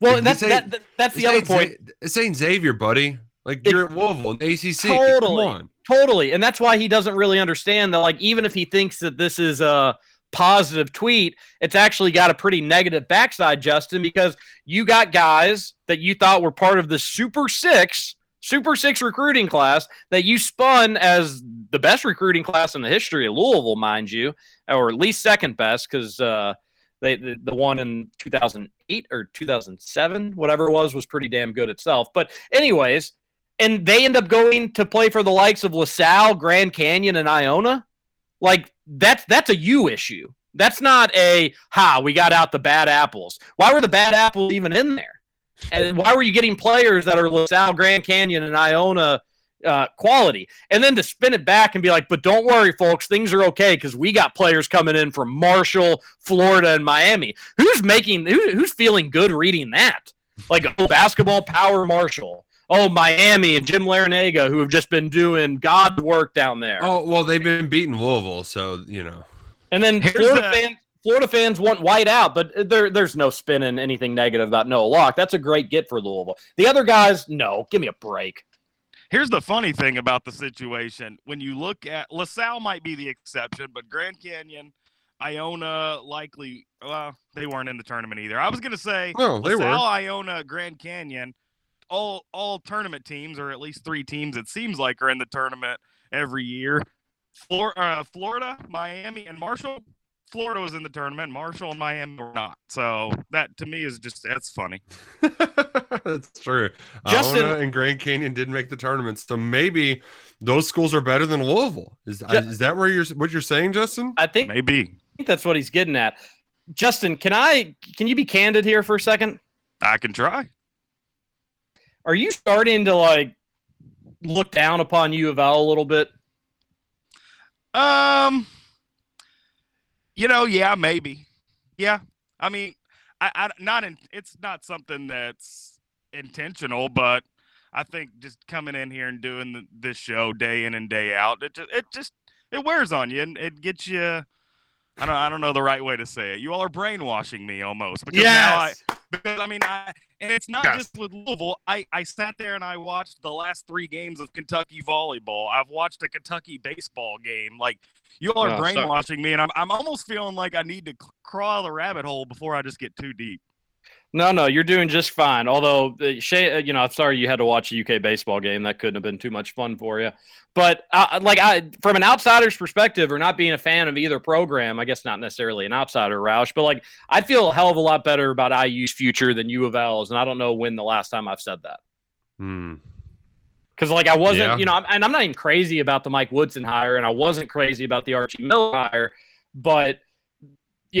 Well, Like, that's that, that- that's the other point. Za- this Xavier, buddy. Like you're at Louisville, in ACC. Totally. Totally. And that's why he doesn't really understand that, like, even if he thinks that this is a positive tweet, it's actually got a pretty negative backside, Justin, because you got guys that you thought were part of the Super Six, Super Six recruiting class that you spun as the best recruiting class in the history of Louisville, mind you, or at least second best, because uh, they the, the one in 2008 or 2007, whatever it was, was pretty damn good itself. But anyways, and they end up going to play for the likes of LaSalle, Grand Canyon, and Iona. Like that's that's a you issue. That's not a ha. We got out the bad apples. Why were the bad apples even in there? And why were you getting players that are LaSalle, Grand Canyon, and Iona uh, quality? And then to spin it back and be like, but don't worry, folks, things are okay because we got players coming in from Marshall, Florida, and Miami. Who's making? Who, who's feeling good reading that? Like oh, basketball power Marshall. Oh, Miami and Jim Larrañaga, who have just been doing God's work down there. Oh well, they've been beating Louisville, so you know. And then Here's Florida the- fans, Florida fans want white out, but there, there's no spinning anything negative about Noah Locke. That's a great get for Louisville. The other guys, no, give me a break. Here's the funny thing about the situation. When you look at LaSalle might be the exception, but Grand Canyon, Iona likely well, they weren't in the tournament either. I was gonna say No, they LaSalle, were. Iona, Grand Canyon, all all tournament teams, or at least three teams it seems like are in the tournament every year. Flor- uh, Florida, Miami, and Marshall. Florida was in the tournament. Marshall and Miami were not. So that to me is just that's funny. That's true. Justin- Iona and Grand Canyon didn't make the tournament, so maybe those schools are better than Louisville. Is, Ju- is that where you're what you're saying, Justin? I think, Maybe. I think that's what he's getting at. Justin, can I can you be candid here for a second? I can try. Are you starting to like look down upon U of L a little bit? Um, you know, yeah, maybe. Yeah, I mean, I, I not in. It's not something that's intentional, but I think just coming in here and doing the, this show day in and day out, it just, it just it wears on you and it gets you. I don't I don't know the right way to say it. You all are brainwashing me almost because now I because I mean I and it's not Yes. just with Louisville. I I sat there and I watched the last three games of Kentucky volleyball. I've watched a Kentucky baseball game. Like you all are Oh, sorry. brainwashing me, and I'm I'm almost feeling like I need to crawl the rabbit hole before I just get too deep. No, no, you're doing just fine. Although, uh, Shay, uh, you know, I'm sorry you had to watch a UK baseball game. That couldn't have been too much fun for you. But uh, like, I, from an outsider's perspective, or not being a fan of either program, I guess not necessarily an outsider, Roush, but like, I'd feel a hell of a lot better about IU's future than U of L's, and I don't know when the last time I've said that. Hmm. Because like I wasn't, Yeah. you know, I'm, and I'm not even crazy about the Mike Woodson hire, and I wasn't crazy about the Archie Miller hire, but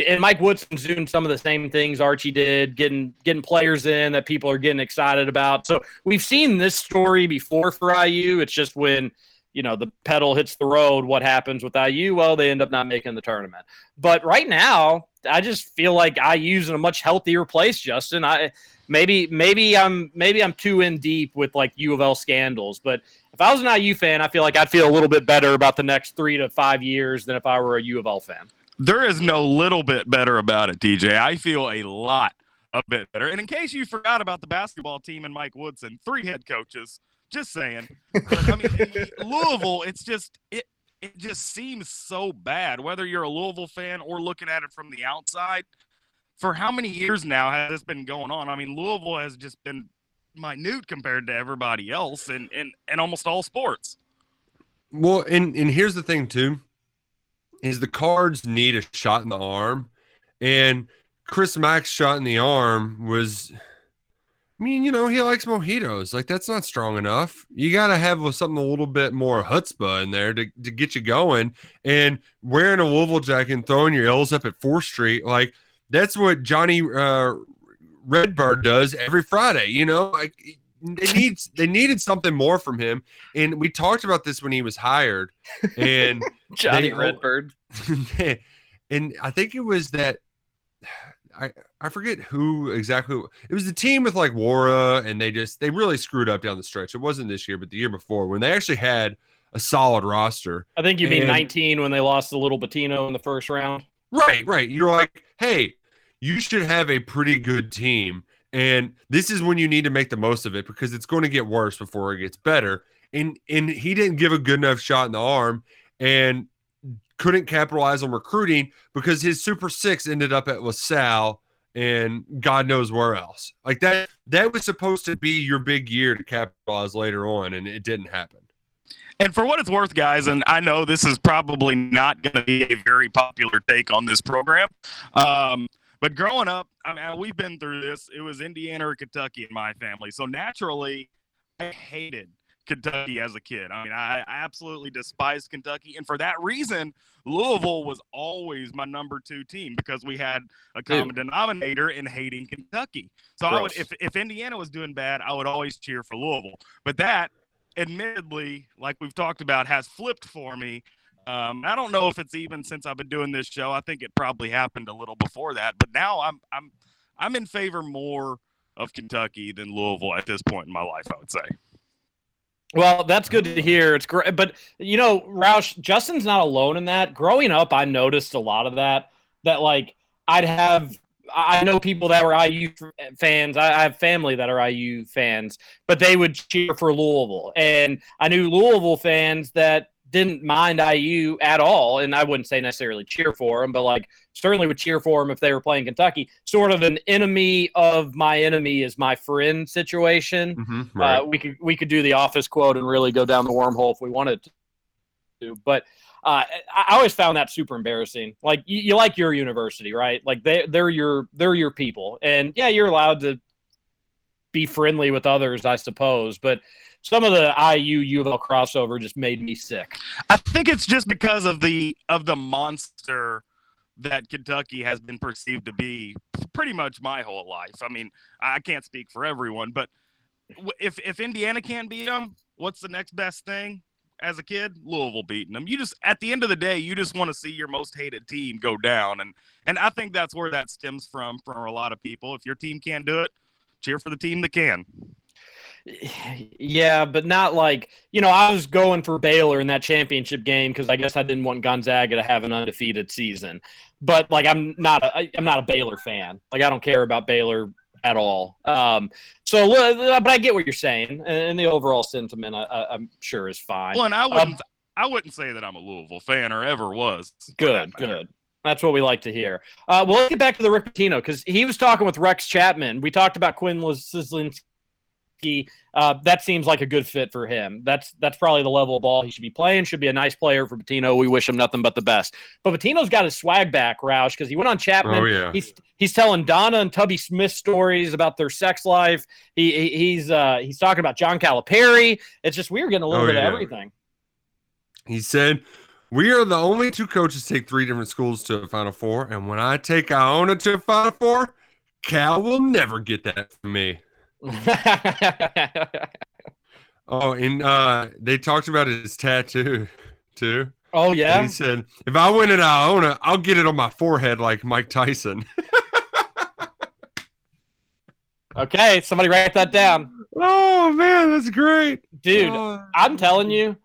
and Mike Woodson's doing some of the same things Archie did, getting getting players in that people are getting excited about. So we've seen this story before for IU. It's just when you know the pedal hits the road, what happens with IU? Well, they end up not making the tournament. But right now, I just feel like IU's in a much healthier place. Justin, I maybe maybe I'm maybe I'm too in deep with like U of L scandals, but if I was an IU fan, I feel like I'd feel a little bit better about the next three to five years than if I were a U of L fan. There is no little bit better about it, TJ. I feel a lot a bit better. And in case you forgot about the basketball team and Mike Woodson, three head coaches. Just saying. But, I mean, Louisville, it's just it it just seems so bad. Whether you're a Louisville fan or looking at it from the outside, for how many years now has this been going on? I mean, Louisville has just been minute compared to everybody else in in, in almost all sports. Well, and and here's the thing too, is the Cards need a shot in the arm, and Chris Mack's shot in the arm was, I mean, you know, he likes mojitos. Like that's not strong enough. You got to have something a little bit more chutzpah in there to to get you going. And wearing a Louisville jacket and throwing your L's up at Fourth Street, like that's what Johnny uh, Redbird does every Friday. You know, like they need they needed something more from him. And we talked about this when he was hired, and Johnny They- Redbird. and I think it was that I I forget who exactly it was the team with like Nwora and they just they really screwed up down the stretch. It wasn't this year, but the year before when they actually had a solid roster. I think you mean And- 19 when they lost the Little Pitino in the first round. Right, right. You're like, hey, you should have a pretty good team. And this is when you need to make the most of it because it's going to get worse before it gets better. And and he didn't give a good enough shot in the arm. And couldn't capitalize on recruiting because his Super Six ended up at LaSalle and God knows where else. Like that, that was supposed to be your big year to capitalize later on, and it didn't happen. And for what it's worth, guys, and I know this is probably not going to be a very popular take on this program, um, but growing up, I mean, we've been through this. It was Indiana or Kentucky in my family, so naturally, I hated Kentucky as a kid. I mean, I, I absolutely despised Kentucky, and for that reason, Louisville was always my number two team because we had a common denominator in hating Kentucky. So I would, if if Indiana was doing bad, I would always cheer for Louisville. But that, admittedly, like we've talked about, has flipped for me. Um, I don't know if it's even since I've been doing this show. I think it probably happened a little before that, but now I'm I'm I'm in favor more of Kentucky than Louisville at this point in my life. I would say. Well, that's good to hear. It's great, but you know, Roush, Justin's not alone in that. Growing up, I noticed a lot of that. That like I'd have, I know people that were IU fans. I I have family that are IU fans, but they would cheer for Louisville, and I knew Louisville fans that didn't mind IU at all, and I wouldn't say necessarily cheer for them, but like certainly would cheer for them if they were playing Kentucky. Sort of an enemy of my enemy is my friend situation. Mm-hmm, Uh, we could we could do the office quote and really go down the wormhole if we wanted to. But uh, I I always found that super embarrassing. Like you, you like your university, right? Like they they're your they're your people, and yeah, you're allowed to be friendly with others, I suppose. But some of the IU U of L crossover just made me sick. I think it's just because of the of the monster that Kentucky has been perceived to be pretty much my whole life. I mean, I can't speak for everyone, but if if Indiana can't beat them, what's the next best thing? As a kid, Louisville beating them. You just at the end of the day, you just want to see your most hated team go down, and and I think that's where that stems from for a lot of people. If your team can't do it, cheer for the team that can. Yeah, but not like you know. I was going for Baylor in that championship game because I guess I didn't want Gonzaga to have an undefeated season. But like, I'm not a I'm not a Baylor fan. Like, I don't care about Baylor at all. Um, so, uh, but I get what you're saying, and the overall sentiment, I, I'm sure, is fine. Well, and I Um, wouldn't I wouldn't say that I'm a Louisville fan or ever was. Good, good. That's what we like to hear. Uh, well, let's get back to the Rick Pitino because he was talking with Rex Chapman. We talked about Quinn Slazinski. Uh, that seems like a good fit for him. That's that's probably the level of ball he should be playing. Should be a nice player for Pitino. We wish him nothing but the best. But Pitino's got his swag back, Roush, because he went on Chapman. Oh, yeah. He's he's telling Donna and Tubby Smith stories about their sex life. He, he he's uh he's talking about John Calipari. It's just we were getting a little Oh, bit yeah. of everything. He said, "We are the only two coaches to take three different schools to a Final Four, and when I take Iona to a Final Four, Cal will never get that from me." Oh, and uh, they talked about his tattoo too. oh And yeah. He said, "If I win at Iona, I'll get it on my forehead like Mike Tyson." Okay, somebody write that down. oh man, that's great, Dude, Oh. I'm telling you,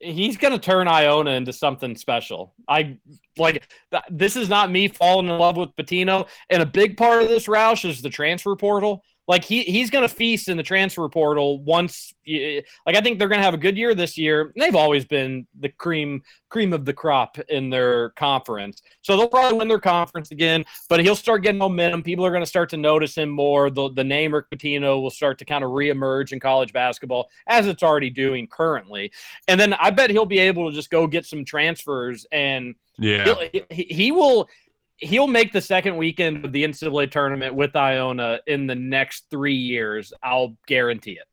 he's gonna turn Iona into something special. I like th- this is not me falling in love with Pitino, and a big part of this Roush is the transfer portal. Like he he's gonna feast in the transfer portal once. Like I think they're gonna have a good year this year. They've always been the cream cream of the crop in their conference, so they'll probably win their conference again. But he'll start getting momentum. People are gonna start to notice him more. The the name Rick Pitino will start to kind of reemerge in college basketball as it's already doing currently. And then I bet he'll be able to just go get some transfers and Yeah, he, he will he'll make the second weekend of the NCAA tournament with Iona in the next three years. I'll guarantee it.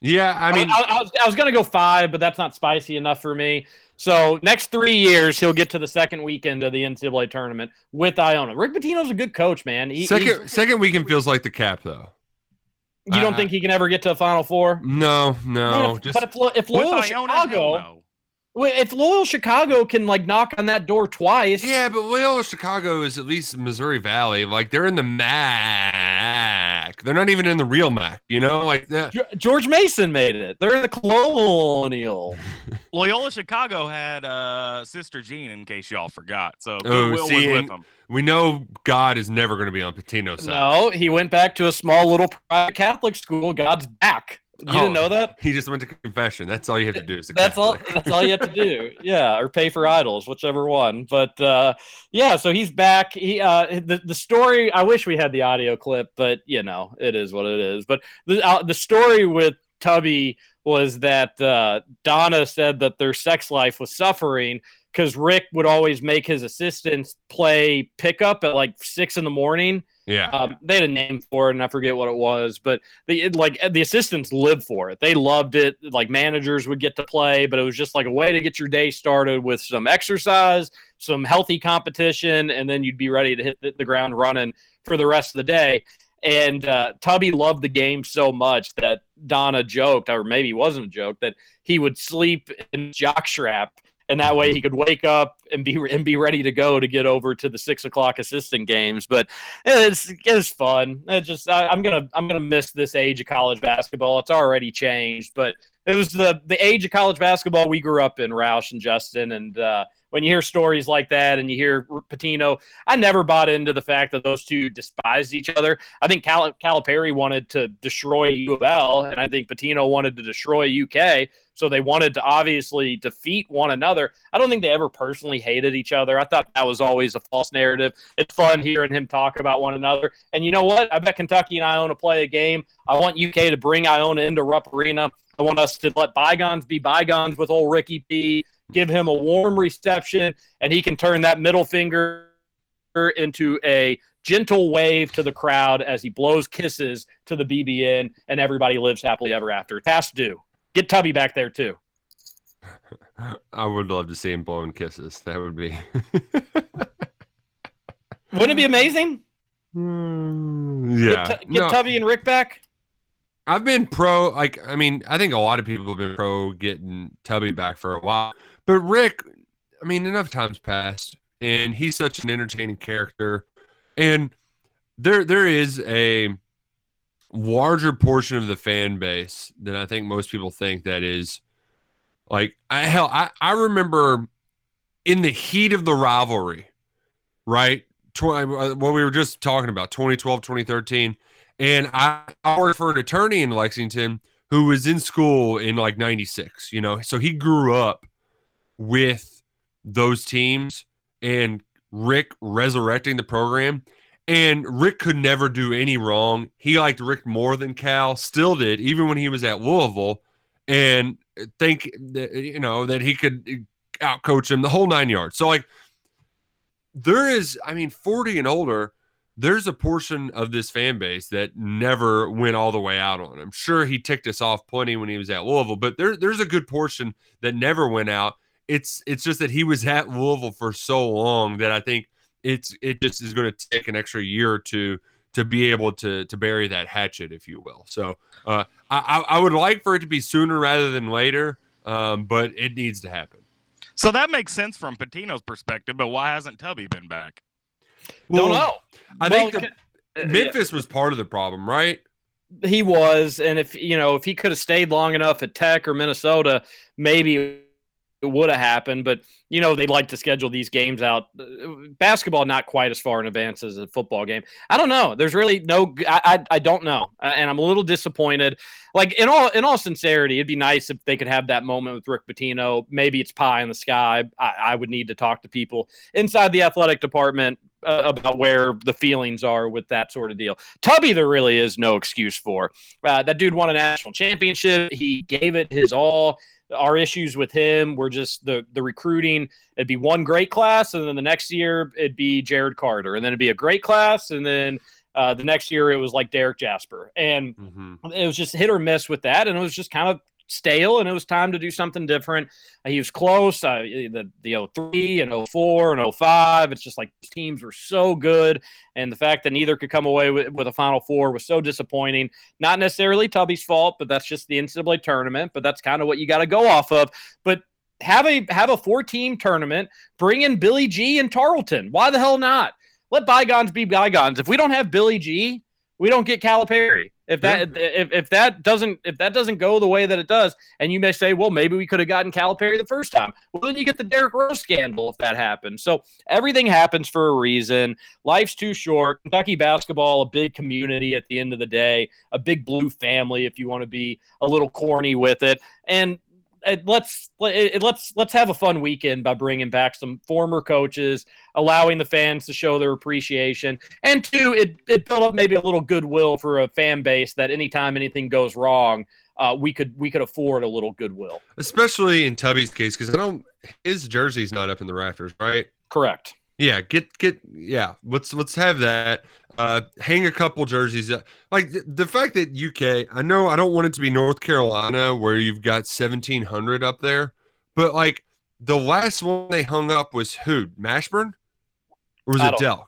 yeah. I mean, I, I was, I was going to go five, but that's not spicy enough for me. So next three years, he'll get to the second weekend of the NCAA tournament with Iona. Rick Pitino's a good coach, man. He, second second weekend feels like the cap though. you don't I- think he can ever get to a Final Four? No, Man, no, if- just but if, Lo- if With Loyola Iona, Chicago, no. well, if Loyola Chicago can like knock on that door twice, Yeah, but Loyola Chicago is at least Missouri Valley. Like they're in the MAC. They're not even in the real MAC. You know, like that. George Mason made it. They're in the colonial. Loyola Chicago had uh, Sister Jean, in case y'all forgot. So Oh, Goodwill see, was with them. We know God is never going to be on Pitino's side. No, he went back to a small little private Catholic school. God's back. You didn't know that? He just went to confession. That's all you have to do. That's all. That's all you have to do. Yeah, or pay for idols, whichever one. But uh, yeah, so he's back. He uh, the the story. I wish we had the audio clip, but you know, it is what it is. But the uh, the story with Tubby was that uh, Donna said that their sex life was suffering because Rick would always make his assistants play pickup at like six in the morning. Yeah. Um, they had a name for it, and I forget what it was, but the like the assistants lived for it. They loved it. Like managers would get to play, but it was just like a way to get your day started with some exercise, some healthy competition, and then you'd be ready to hit the, the ground running for the rest of the day. And uh, Tubby loved the game so much that Donna joked, or maybe it wasn't a joke, that he would sleep in jockstrap and that way he could wake up and be and be ready to go to get over to the six o'clock assistant games. But it's it's fun. It just I, I'm gonna I'm gonna miss this age of college basketball. It's already changed, but it was the the age of college basketball we grew up in, Roush and Justin. And uh, when you hear stories like that and you hear Pitino, I never bought into the fact that those two despised each other. I think Cal- Calipari wanted to destroy U of L, and I think Pitino wanted to destroy UK. So they wanted to obviously defeat one another. I don't think they ever personally hated each other. I thought that was always a false narrative. It's fun hearing him talk about one another. And you know what? I bet Kentucky and Iona play a game. I want UK to bring Iona into Rupp Arena. I want us to let bygones be bygones with old Ricky P. Give him a warm reception, and he can turn that middle finger into a gentle wave to the crowd as he blows kisses to the BBN, and everybody lives happily ever after. Pass due. Get Tubby back there too. I would love to see him blowing kisses. That would be. Wouldn't it be amazing? Hmm, yeah. Get, Tu- get No, Tubby and Rick back. I've been pro. Like, I mean, I think a lot of people have been pro getting Tubby back for a while. But Rick, I mean, enough times passed, and he's such an entertaining character. And there, there is a larger portion of the fan base than I think most people think that is like I hell I, I remember in the heat of the rivalry, right? Uh, what we were just talking about, 2012, 2013. And I, I worked for an attorney in Lexington who was in school in like 96, you know, so he grew up with those teams and Rick resurrecting the program. And Rick could never do any wrong. He liked Rick more than Cal, still did, even when he was at Louisville, and think that, you know that he could outcoach him the whole nine yards. So like there is, I mean, 40 and older, there's a portion of this fan base that never went all the way out on him. Sure, he ticked us off plenty when he was at Louisville, but there, there's a good portion that never went out. It's it's just that he was at Louisville for so long that I think it's it just is going to take an extra year or two to be able to to bury that hatchet, if you will. So uh, I I I would like for it to be sooner rather than later, um, but it needs to happen. So that makes sense from Pitino's perspective, but why hasn't Tubby been back? Don't know. I Well, think the, uh, Memphis was part of the problem, right? He was, and if you know, if he could have stayed long enough at Tech or Minnesota, maybe it would have happened. But you know, they like to schedule these games out. uh, Basketball not quite as far in advance as a football game. I don't know. There's really no. I I, I don't know, uh, and I'm a little disappointed. Like in all in all sincerity, it'd be nice if they could have that moment with Rick Pitino. Maybe it's pie in the sky. I, I would need to talk to people inside the athletic department uh, about where the feelings are with that sort of deal. Tubby, there really is no excuse for. Uh, that dude won a national championship. He gave it his all. Our issues with him were just the the recruiting. It'd be one great class, and then the next year it'd be Jared Carter, and then it'd be a great class, and then uh, the next year it was like Derrick Jasper, and it was just hit or miss with that, and it was just kind of stale, and it was time to do something different. Uh, he was close. Uh, the the 03 and 04 and 05. It's just like teams were so good, and the fact that neither could come away with, with a Final Four was so disappointing. Not necessarily Tubby's fault, but that's just the NCAA tournament. But that's kind of what you got to go off of. But have a have a four team tournament. Bring in Billy G and Tarleton. Why the hell not? Let bygones be bygones. If we don't have Billy G, we don't get Calipari. If that if, if that doesn't if that doesn't go the way that it does, and you may say, well, maybe we could have gotten Calipari the first time. Well, then you get the Derrick Rose scandal if that happens. So everything happens for a reason. Life's too short. Kentucky basketball, a big community at the end of the day, a big blue family if you want to be a little corny with it, and let's let- let's let's have a fun weekend by bringing back some former coaches, allowing the fans to show their appreciation, and two, it it built up maybe a little goodwill for a fan base that anytime anything goes wrong, uh, we could we could afford a little goodwill. especially in Tubby's case because I don't his jersey's not up in the rafters, right? Correct. Yeah, get get yeah. Let's let's have that. Uh, hang a couple jerseys. up. Like the, the fact that UK, I know I don't want it to be North Carolina where you've got seventeen hundred up there, but like the last one they hung up was who? Mashburn, or was it Delk?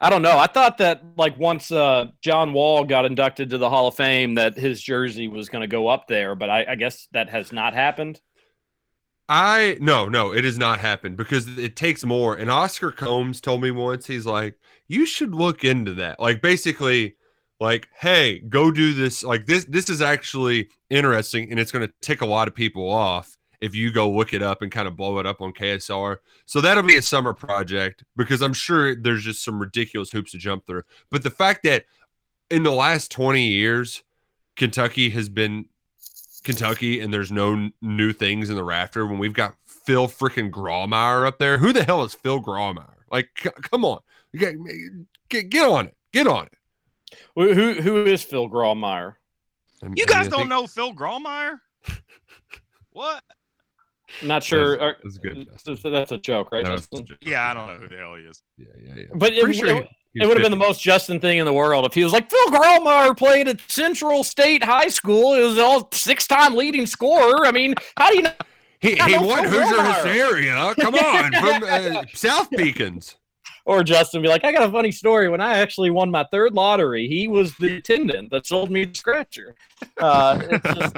I don't know. I thought that like once uh, John Wall got inducted to the Hall of Fame, that his jersey was going to go up there, but I, I guess that has not happened. I no, no, it has not happened because it takes more. And Oscar Combs told me once, he's like, you should look into that. Like basically, like, hey, go do this. Like this, this is actually interesting, and it's gonna tick a lot of people off if you go look it up and kind of blow it up on KSR. So that'll be a summer project because I'm sure there's just some ridiculous hoops to jump through. But the fact that in the last 20 years, Kentucky has been Kentucky and there's no new things in the rafter when we've got Phil freaking Grawemeyer up there. Who the hell is Phil Grawemeyer? Like, c- come on, get, get get on it, get on it. Who who, who is Phil Grawemeyer? I mean- You I mean, guys don't think know Phil Grawemeyer? what? Not sure. That's- that's good, so- so that's a joke, right? that was- Justin? Yeah, I don't know who the hell he is. yeah, yeah, yeah. But it, sure it, he- he it would have been the most Justin thing in the world if he was like Phil Grawemeyer played at Central State High School. He was all six-time leading scorer. I mean, how do you know? He, he won Phil Hoosier Grawemeyer. Hysteria. Come on, from uh, South Beacons. Or Justin be like, I got a funny story. When I actually won my third lottery, he was the attendant that sold me the scratcher. Uh, it's just,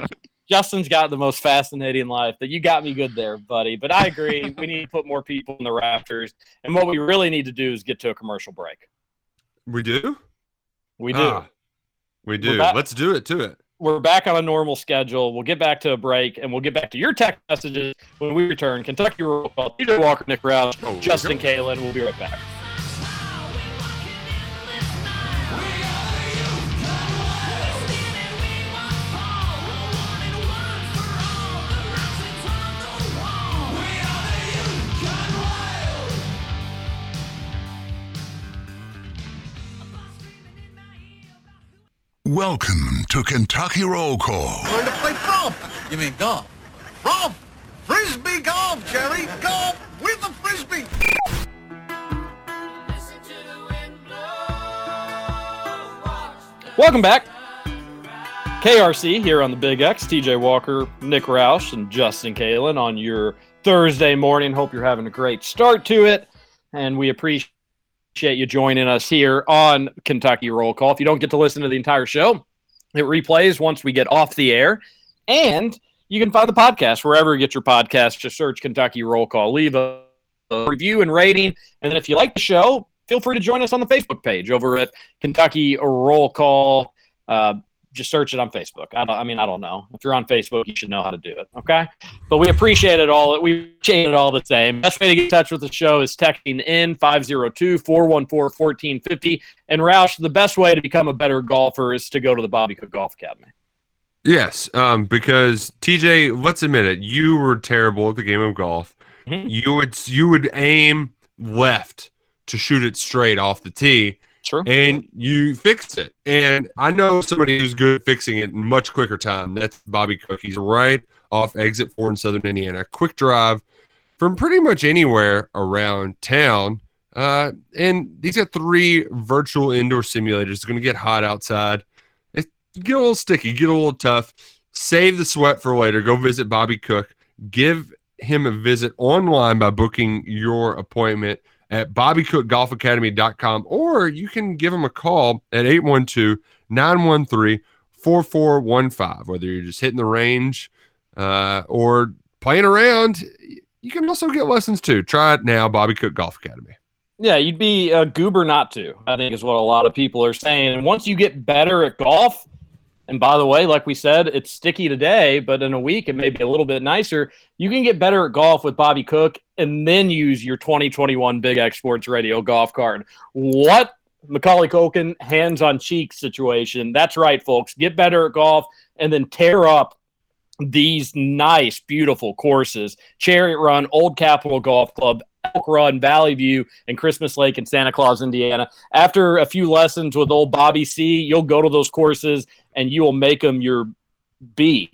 Justin's got the most fascinating life. That you got me good there, buddy. But I agree. we need to put more people in the rafters. And what we really need to do is get to a commercial break. We do. We do. Ah, we do. back- Let's do it to it. We're back on a normal schedule. We'll get back to a break and we'll get back to your text messages when we return. Kentucky Roll Call, TJ Walker, Nick Roush, Oh, Justin Kalen. We'll be right back. Welcome to Kentucky Roll Call. Learn to play golf. You mean golf? Golf! Frisbee golf, Jerry! Golf with a frisbee! Welcome back. KRC here on the Big X. TJ Walker, Nick Roush, and Justin Kalen on your Thursday morning. Hope you're having a great start to it. And we appreciate you joining us here on Kentucky Roll Call. If you don't get to listen to the entire show, it replays once we get off the air. And you can find the podcast wherever you get your podcast. Just search Kentucky Roll Call. Leave a, a review and rating. And then if you like the show, feel free to join us on the Facebook page over at Kentucky Roll Call. Uh, just search it on Facebook. I, don't, I mean, I don't know. If you're on Facebook, you should know how to do it. Okay. But we appreciate it all. We appreciate it all the same. Best way to get in touch with the show is texting in 502 414 1450. And Roush, the best way to become a better golfer is to go to the Bobby Cook Golf Academy. Yes, um, because TJ, let's admit it, you were terrible at the game of golf. Mhm. You would you would aim left to shoot it straight off the tee, True. and you fixed it. And I know somebody who's good at fixing it in much quicker time. That's Bobby Cook. He's right off exit four in Southern Indiana. Quick drive from pretty much anywhere around town. Uh, and these are three virtual indoor simulators. It's going to get hot outside. It get a little sticky, get a little tough. Save the sweat for later. Go visit Bobby Cook. Give him a visit online by booking your appointment at bobbycookgolfacademy.com or you can give him a call at 812-913-4415 whether you're just hitting the range uh, or playing around you can also get lessons too. Try it now bobby cook golf academy. Yeah, you'd be a goober not to, I think is what a lot of people are saying. And once you get better at golf, And by the way, like we said, it's sticky today, but in a week it may be a little bit nicer. You can get better at golf with Bobby Cook and then use your 2021 Big X Sports Radio golf card. What Macaulay Culkin hands on cheek situation. That's right, folks. Get better at golf and then tear up these nice, beautiful courses. Chariot Run, Old Capitol Golf Club, Elk Run, Valley View, and Christmas Lake in Santa Claus, Indiana. After a few lessons with old Bobby C, you'll go to those courses and you will make them your B.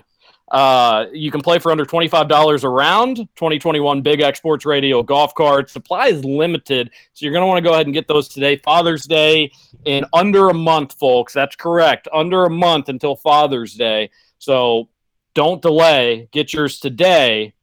Uh, you can play for under $25 a round. 2021 Big X Sports Radio golf card. Supply is limited, so you're going to want to go ahead and get those today. Father's Day in under a month, folks. That's correct. Under a month until Father's Day. So don't delay. Get yours today.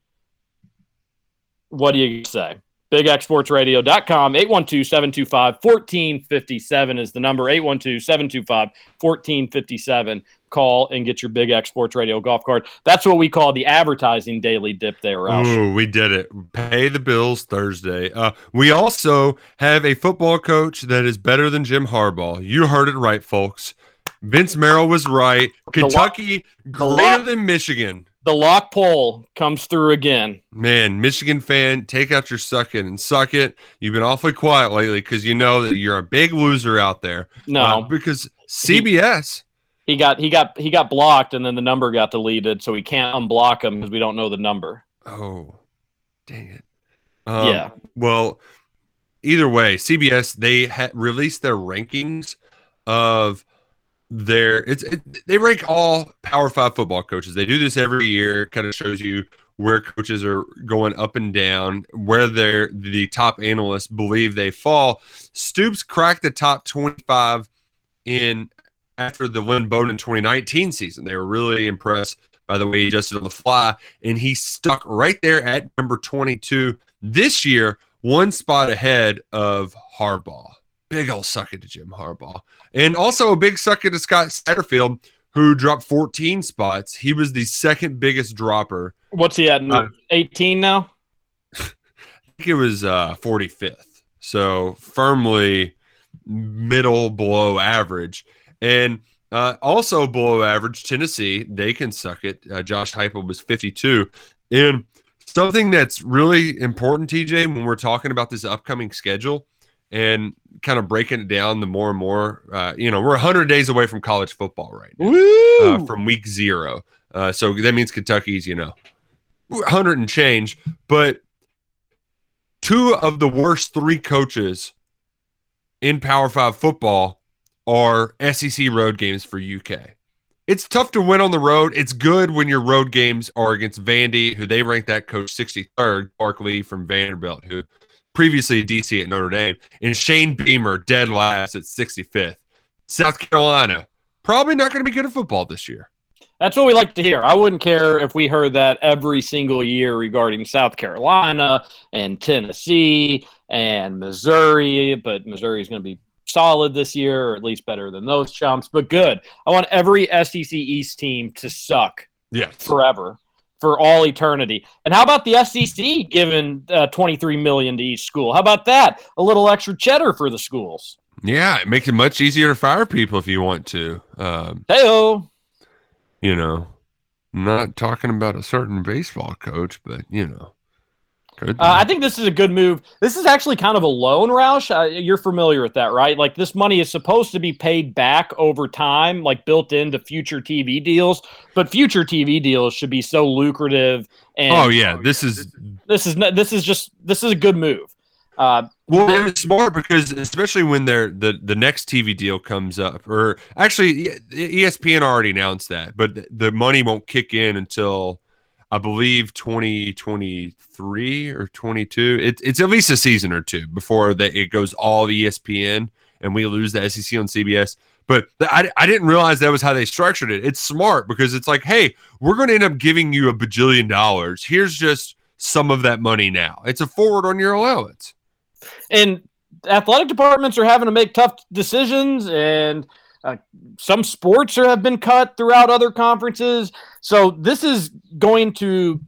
What do you say? BigXSportsRadio.com, 812-725-1457 is the number, 812-725-1457. Call and get your Big X Sports Radio golf card. That's what we call the advertising daily dip there, Roush. Ooh, we did it. Pay the bills Thursday. Uh, we also have a football coach that is better than Jim Harbaugh. You heard it right, folks. Vince Marrow was right. Kentucky greater than Michigan. The lock poll comes through again. Man, Michigan fan, take out your suck it and suck it. You've been awfully quiet lately because you know that you're a big loser out there. No. Uh, because CBS. He got he got he got blocked and then the number got deleted, so we can't unblock him because we don't know the number. Oh, dang it. Um, Yeah. Well, either way, CBS they ha- released their rankings of their it's it, they rank all Power Five football coaches. They do this every year. Kind of shows you where coaches are going up and down, where they're the top analysts believe they fall. Stoops cracked the top twenty-five in after the Lynn Bowden 2019 season. They were really impressed by the way he adjusted on the fly, and he stuck right there at number 22 this year, one spot ahead of Harbaugh. Big old suck it to Jim Harbaugh. And also a big suck it to Scott Satterfield, who dropped 14 spots. He was the second biggest dropper. What's he at? Uh, 18 now? I think it was uh, 45th. So firmly middle below average. And uh, also below average, Tennessee, they can suck it. Uh, Josh Heupel was 52. And something that's really important, TJ, when we're talking about this upcoming schedule and kind of breaking it down the more and more, uh, you know, we're 100 days away from college football right now, uh, from week zero. Uh, so that means Kentucky's, you know, 100 and change. But two of the worst three coaches in Power Five football are SEC road games for UK. It's tough to win on the road. It's good when your road games are against Vandy, who they ranked that coach 63rd, Clark Lea from Vanderbilt, who previously DC at Notre Dame, and Shane Beamer dead last at 65th. South Carolina, probably not going to be good at football this year. That's what we like to hear. I wouldn't care if we heard that every single year regarding South Carolina and Tennessee and Missouri, but Missouri is going to be solid this year, or at least better than those chumps. But good. I want every SEC East team to suck Yeah. forever, for all eternity. And how about the SEC giving uh, 23 million to each school? How about that? A little extra cheddar for the schools. Yeah, it makes it much easier to fire people if you want to. Um, Heyo. you know, I'm not talking about a certain baseball coach, but you know, Uh, I think this is a good move. This is actually kind of a loan, Roush. Uh, you're familiar with that, right? Like this money is supposed to be paid back over time, like built into future TV deals. But future TV deals should be so lucrative. And oh yeah, this is this is this is just this is a good move. Uh, well, it's smart because especially when they're the the next TV deal comes up, or actually ESPN already announced that, but the money won't kick in until I believe 2023 or 22. It, it's at least a season or two before that it goes all ESPN and we lose the SEC on CBS. But I, I didn't realize that was how they structured it. It's smart because it's like, hey, we're going to end up giving you a bajillion dollars. Here's just some of that money now. It's a forward on your allowance. and athletic departments are having to make tough decisions and uh, some sports are, have been cut throughout other conferences so this is going to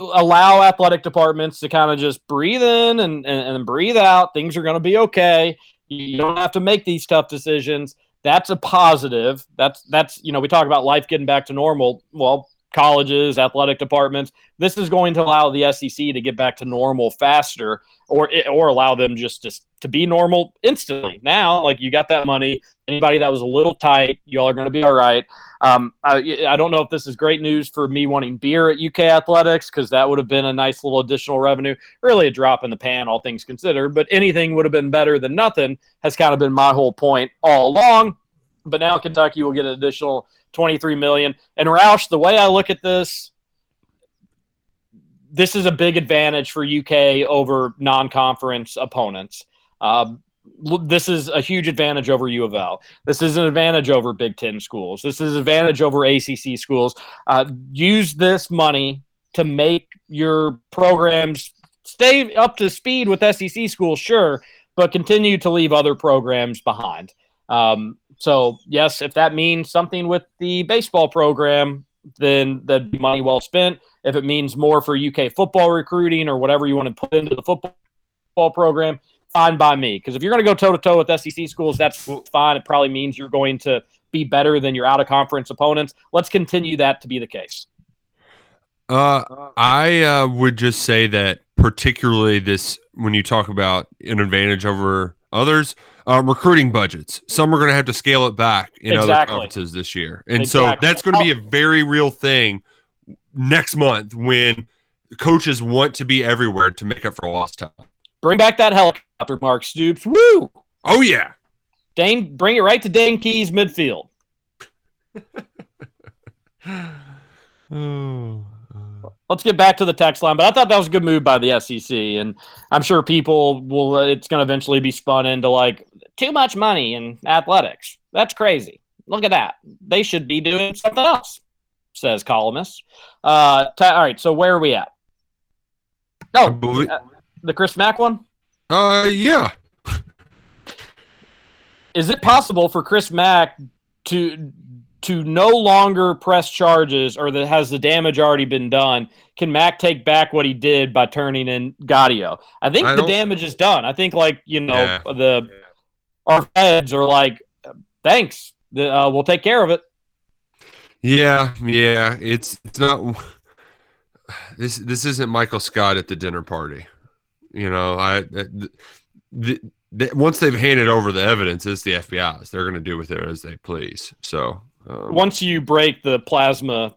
allow athletic departments to kind of just breathe in and, and, and breathe out things are going to be okay you don't have to make these tough decisions That's a positive. That's that's you know we talk about life getting back to normal. Well, colleges, athletic departments. This is going to allow the SEC to get back to normal faster, or or allow them just to to be normal instantly. Now, like you got that money. Anybody that was a little tight, y'all are going to be all right. Um, I, I don't know if this is great news for me wanting beer at UK Athletics because that would have been a nice little additional revenue. Really a drop in the pan, all things considered. But anything would have been better than nothing. Has kind of been my whole point all along. But now Kentucky will get an additional 23 million. And Roush, the way I look at this, this is a big advantage for UK over non-conference opponents. Um, this is a huge advantage over U of L. This is an advantage over Big Ten schools. This is an advantage over ACC schools. Uh, use this money to make your programs stay up to speed with SEC schools, sure, but continue to leave other programs behind. Um, so yes, if that means something with the baseball program, then that'd be money well spent. If it means more for UK football recruiting or whatever you want to put into the football program, fine by me. Because if you're going to go toe to toe with SEC schools, that's fine. It probably means you're going to be better than your out of conference opponents. Let's continue that to be the case. Uh, I uh, would just say that particularly this when you talk about an advantage over others, uh, recruiting budgets. Some are going to have to scale it back in other conferences this year, and Exactly. so that's going to be a very real thing next month when coaches want to be everywhere to make up for lost time. Bring back that helicopter, Mark Stoops. Woo! Oh yeah, Dane, bring it right to Dane Keys midfield. Let's get back to the text line, but I thought that was a good move by the SEC, and I'm sure people will. Uh, it's going to eventually be spun into like too much money in athletics. That's crazy. Look at that. They should be doing something else, says columnist. Uh, ta- all right, so where are we at? Oh, uh, the Chris Mack one. Uh, yeah. is it possible for Chris Mack to to no longer press charges or that has the damage already been done? Can Mack take back what he did by turning in Gaudio? I think I the damage is done. I think like you know Yeah. the our feds are like, thanks, the, uh, we'll take care of it. Yeah, yeah, it's it's not this this isn't Michael Scott at the dinner party. You know, I the, the, the, once they've handed over the evidence, it's the FBI's. They're going to do with it as they please. So, um, Once you break the plasma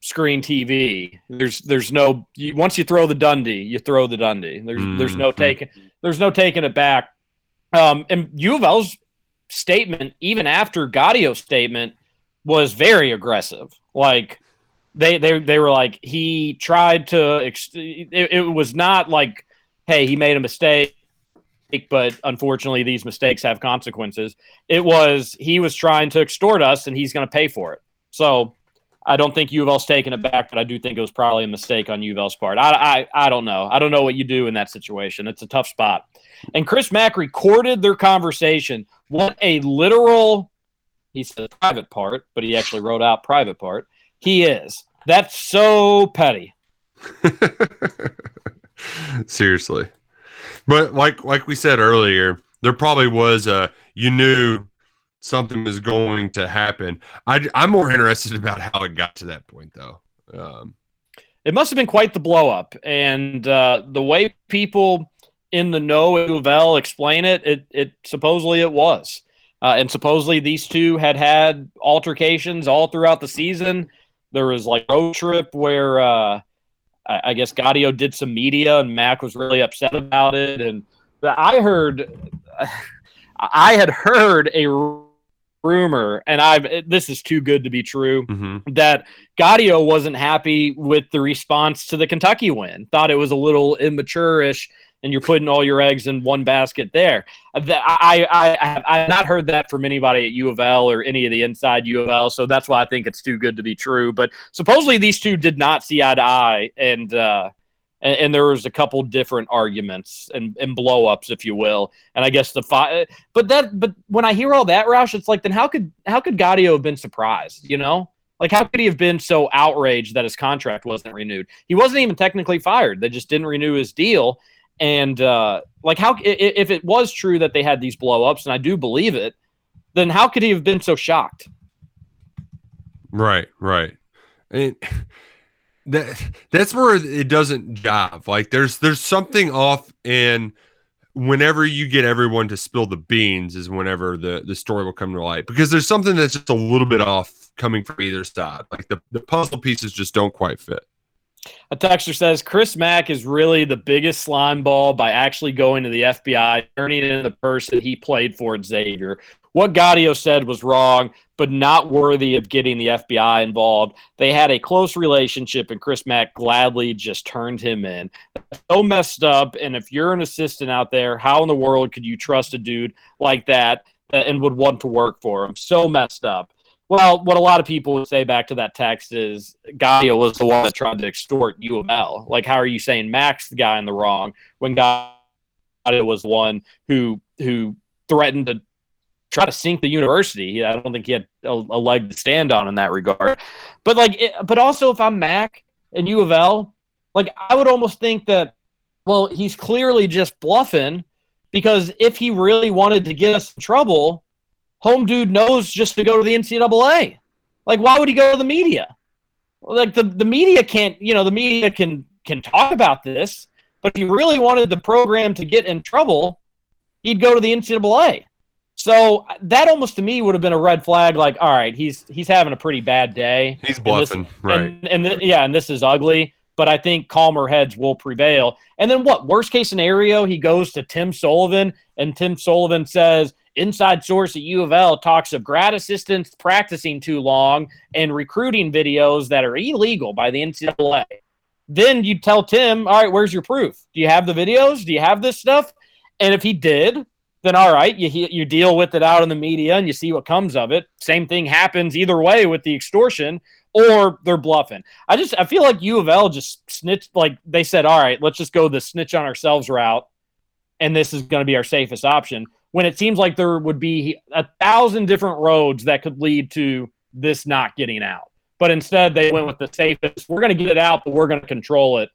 screen TV, there's there's no you, once you throw the Dundee, you throw the Dundee. There's there's no Mhm. taking there's no taking it back. Um, and U of L's statement, even after Gaudio's statement, was very aggressive. Like they they they were like he tried to. Ex- it, it was not like, hey, he made a mistake, but unfortunately, these mistakes have consequences. It was he was trying to extort us, and he's going to pay for it. So. I don't think U of L's taking it back, but I do think it was probably a mistake on U of L's part. I, I, I don't know. I don't know what you do in that situation. It's a tough spot. And Chris Mack recorded their conversation. What a literal, he said private part, but he actually wrote out private part. He is. That's so petty. seriously, but like like we said earlier, there probably was a you knew something was going to happen. I I'm more interested about how it got to that point though. Um, It must have been quite the blow up. And uh, the way people in the know at U explain it, it, it supposedly it was. Uh, and supposedly these two had had altercations all throughout the season. There was like road trip where uh, I, I guess Gaudio did some media and Mack was really upset about it. And I heard, I had heard a rumor, and I've this is too good to be true mhm. that Gaudio wasn't happy with the response to the Kentucky win. Thought it was a little immature-ish, and you're putting all your eggs in one basket there. I, I, I, have, not heard that from anybody at U of L or any of the inside U of L, so that's why I think it's too good to be true. But supposedly these two did not see eye to eye, and uh, and, and there was a couple different arguments and, and blow-ups, if you will. And I guess the fi- but that but when I hear all that, Roush, it's like then how could how could Gaudio have been surprised? You know, like how could he have been so outraged that his contract wasn't renewed? He wasn't even technically fired; they just didn't renew his deal. And uh, like how if it was true that they had these blow-ups, and I do believe it, then how could he have been so shocked? Right, right. And that that's where it doesn't jive. Like there's there's something off and whenever you get everyone to spill the beans is whenever the the story will come to light because there's something that's just a little bit off coming from either side. Like the, the puzzle pieces just don't quite fit. A texter says Chris Mack is really the biggest slime ball by actually going to the FBI, turning into the person he played for at Xavier. What Gaudio said was wrong, but not worthy of getting the FBI involved. They had a close relationship, and Chris Mack gladly just turned him in. So messed up. And if you're an assistant out there, how in the world could you trust a dude like that and would want to work for him? So messed up. Well, what a lot of people would say back to that text is Gaudio was the one that tried to extort U of L. Like, how are you saying Mack's the guy in the wrong when Gaudio was one who who threatened to try to sink the university? I don't think he had a, a leg to stand on in that regard. But like, it, but also if I'm Mack and U of L, like I would almost think that, well, he's clearly just bluffing because if he really wanted to get us in trouble home dude knows just to go to the NCAA. Like, why would he go to the media? Like the, the media can't, you know, the media can can talk about this, but if he really wanted the program to get in trouble, he'd go to the NCAA. So that almost to me would have been a red flag. Like, all right, he's he's having a pretty bad day. He's And this- bluffing, right. And, and th- yeah, and this is ugly. But I think calmer heads will prevail. And then what? Worst case scenario, he goes to Tim Sullivan, and Tim Sullivan says, "Inside source at U of L talks of grad assistants practicing too long and recruiting videos that are illegal by the NCAA." Then you tell Tim, "All right, where's your proof? Do you have the videos? Do you have this stuff?" And if he did, then all right, you you deal with it out in the media and you see what comes of it. Same thing happens either way with the extortion, or they're bluffing. I just I feel like U of L just snitched. Like they said, all right, let's just go the snitch on ourselves route, and this is going to be our safest option. When it seems like there would be a thousand different roads that could lead to this not getting out, but instead they went with the safest. We're going to get it out, but we're going to control it.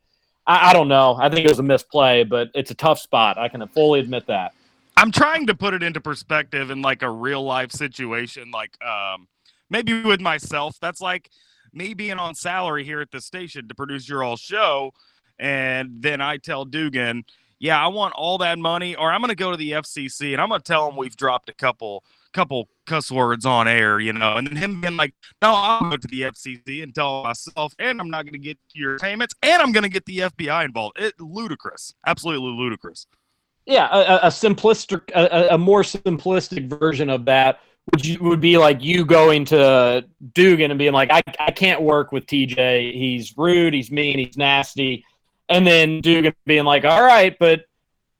I, I don't know. I think it was a misplay, but it's a tough spot. I can fully admit that. I'm trying to put it into perspective in like a real life situation, like um, maybe with myself. That's like me being on salary here at the station to produce your all show, and then I tell Dugan, "Yeah, I want all that money, or I'm going to go to the FCC and I'm going to tell them we've dropped a couple couple cuss words on air, you know." And then him being like, "No, I'll go to the FCC and tell myself, and I'm not going to get your payments, and I'm going to get the FBI involved." It ludicrous, absolutely ludicrous. yeah, a, a- simplistic, a- a more simplistic version of that would you, would be like you going to Dugan and being like, I, I can't work with TJ. He's rude. He's mean. He's nasty. And then Dugan being like, all right, but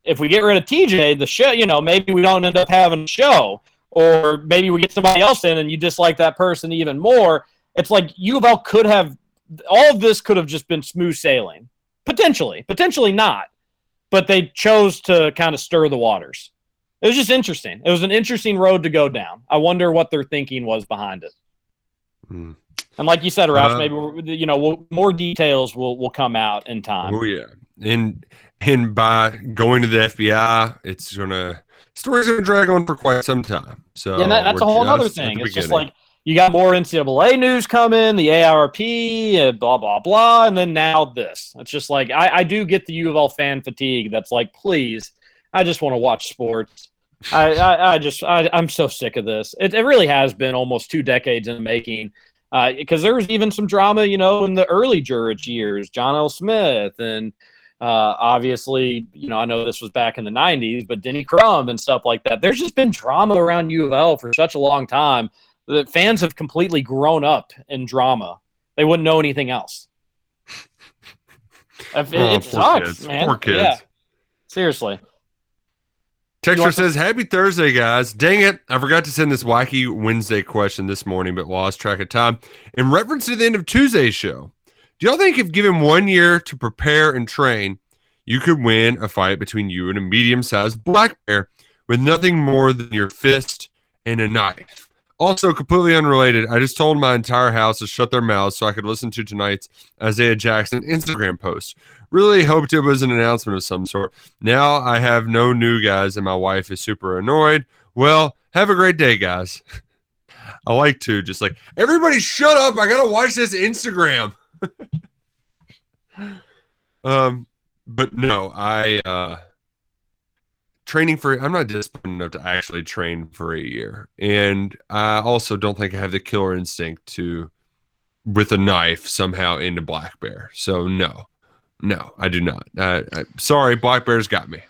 if we get rid of TJ, the show, you know, maybe we don't end up having a show, or maybe we get somebody else in and you dislike that person even more. It's like U of L could have all of this could have just been smooth sailing, potentially, potentially not but they chose to kind of stir the waters. It was just interesting. It was an interesting road to go down. I wonder what their thinking was behind it. Hmm. And like you said, Ralph, Uh, maybe you know we'll, more details will will come out in time. Oh yeah, and and by going to the FBI, it's gonna story's gonna drag on for quite some time. So yeah, that, that's a whole other thing. It's just like you got more NCAA news coming, the ARP, uh, blah blah blah, and then now this. It's just like I, I do get the U of L fan fatigue. That's like, please, I just want to watch sports. I, I, I just I, I'm so sick of this. It, it really has been almost two decades in the making. Because there was even some drama, you know, in the early Jurich years, John L. Smith, and uh, obviously, you know, I know this was back in the '90s, but Denny Crum and stuff like that. There's just been drama around U of L for such a long time that fans have completely grown up in drama. They wouldn't know anything else. It, Oh, it sucks, kids. man. Poor kids. Yeah. Seriously. Texter want to- says, Happy Thursday, guys. Dang it. I forgot to send this wacky Wednesday question this morning, but lost track of time. In reference to the end of Tuesday's show, do y'all think if given one year to prepare and train, you could win a fight between you and a medium sized black bear with nothing more than your fist and a knife? Also, completely unrelated, I just told my entire house to shut their mouths so I could listen to tonight's Isaiah Jackson Instagram post. Really hoped it was an announcement of some sort. Now I have no new guys, and my wife is super annoyed. Well, have a great day, guys. I like to just like everybody shut up. I gotta watch this Instagram. um, but no, I uh training for I'm not disciplined enough to actually train for a year. And I also don't think I have the killer instinct to with a knife somehow into black bear. So no. No, I do not. Uh, I, sorry, black bear's got me.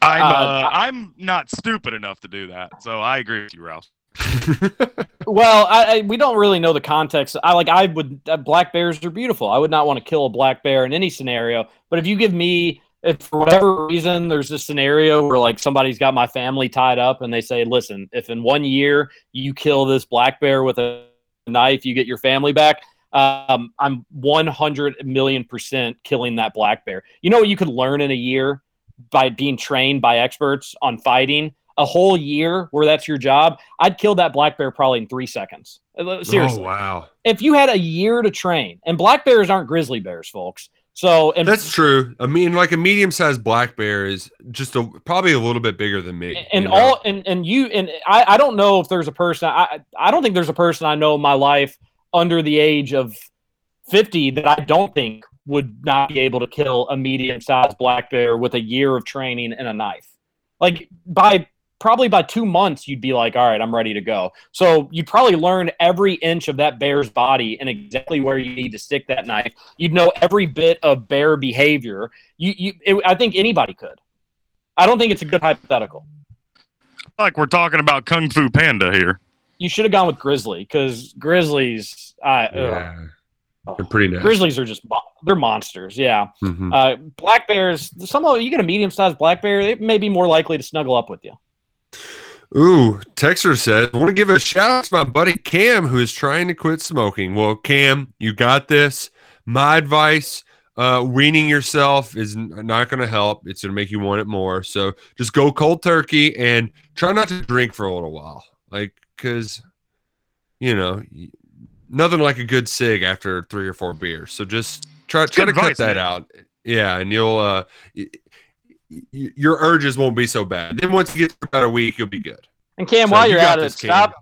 I'm Uh, uh, I'm not stupid enough to do that, so I agree with you, Ralph. Well, I, I we don't really know the context. I like I would uh, black bears are beautiful. I would not want to kill a black bear in any scenario. But if you give me if for whatever reason there's this scenario where like somebody's got my family tied up and they say, "Listen, if in one year you kill this black bear with a knife, you get your family back." Um, I'm 100 million percent killing that black bear. You know what you could learn in a year by being trained by experts on fighting? A whole year where that's your job, I'd kill that black bear probably in three seconds. Uh, Seriously Oh wow. if you had a year to train, and black bears aren't grizzly bears, folks. So, and That's true. I mean, like a medium-sized black bear is just a probably a little bit bigger than me. and you know? all and and you and I, I don't know if there's a person I I don't think there's a person I know in my life under the age of 50 that I don't think would not be able to kill a medium-sized black bear with a year of training and a knife. Like by probably by 2 months you'd be like, "All right, I'm ready to go." So, you'd probably learn every inch of that bear's body and exactly where you need to stick that knife. You'd know every bit of bear behavior. You you it, I think anybody could. I don't think it's a good hypothetical. Like we're talking about Kung Fu Panda here. You should have gone with Grizzly because Grizzlies, uh, yeah, they're pretty nice. Grizzlies are just they're monsters. Yeah, Mhm. uh, black bears. Somehow you get a medium sized black bear, it may be more likely to snuggle up with you. Ooh, Texter says, I want to give a shout out to my buddy Cam who is trying to quit smoking. Well, Cam, you got this. My advice, uh, weaning yourself is not going to help. It's going to make you want it more. So just go cold turkey and try not to drink for a little while. Like, because, you know, nothing like a good cig after three or four beers. So just try, try to advice, cut that man. out. Yeah. And you'll, uh, y- y- your urges won't be so bad. Then once you get through about a week, you'll be good. And Cam, So while you you're got at it, stop.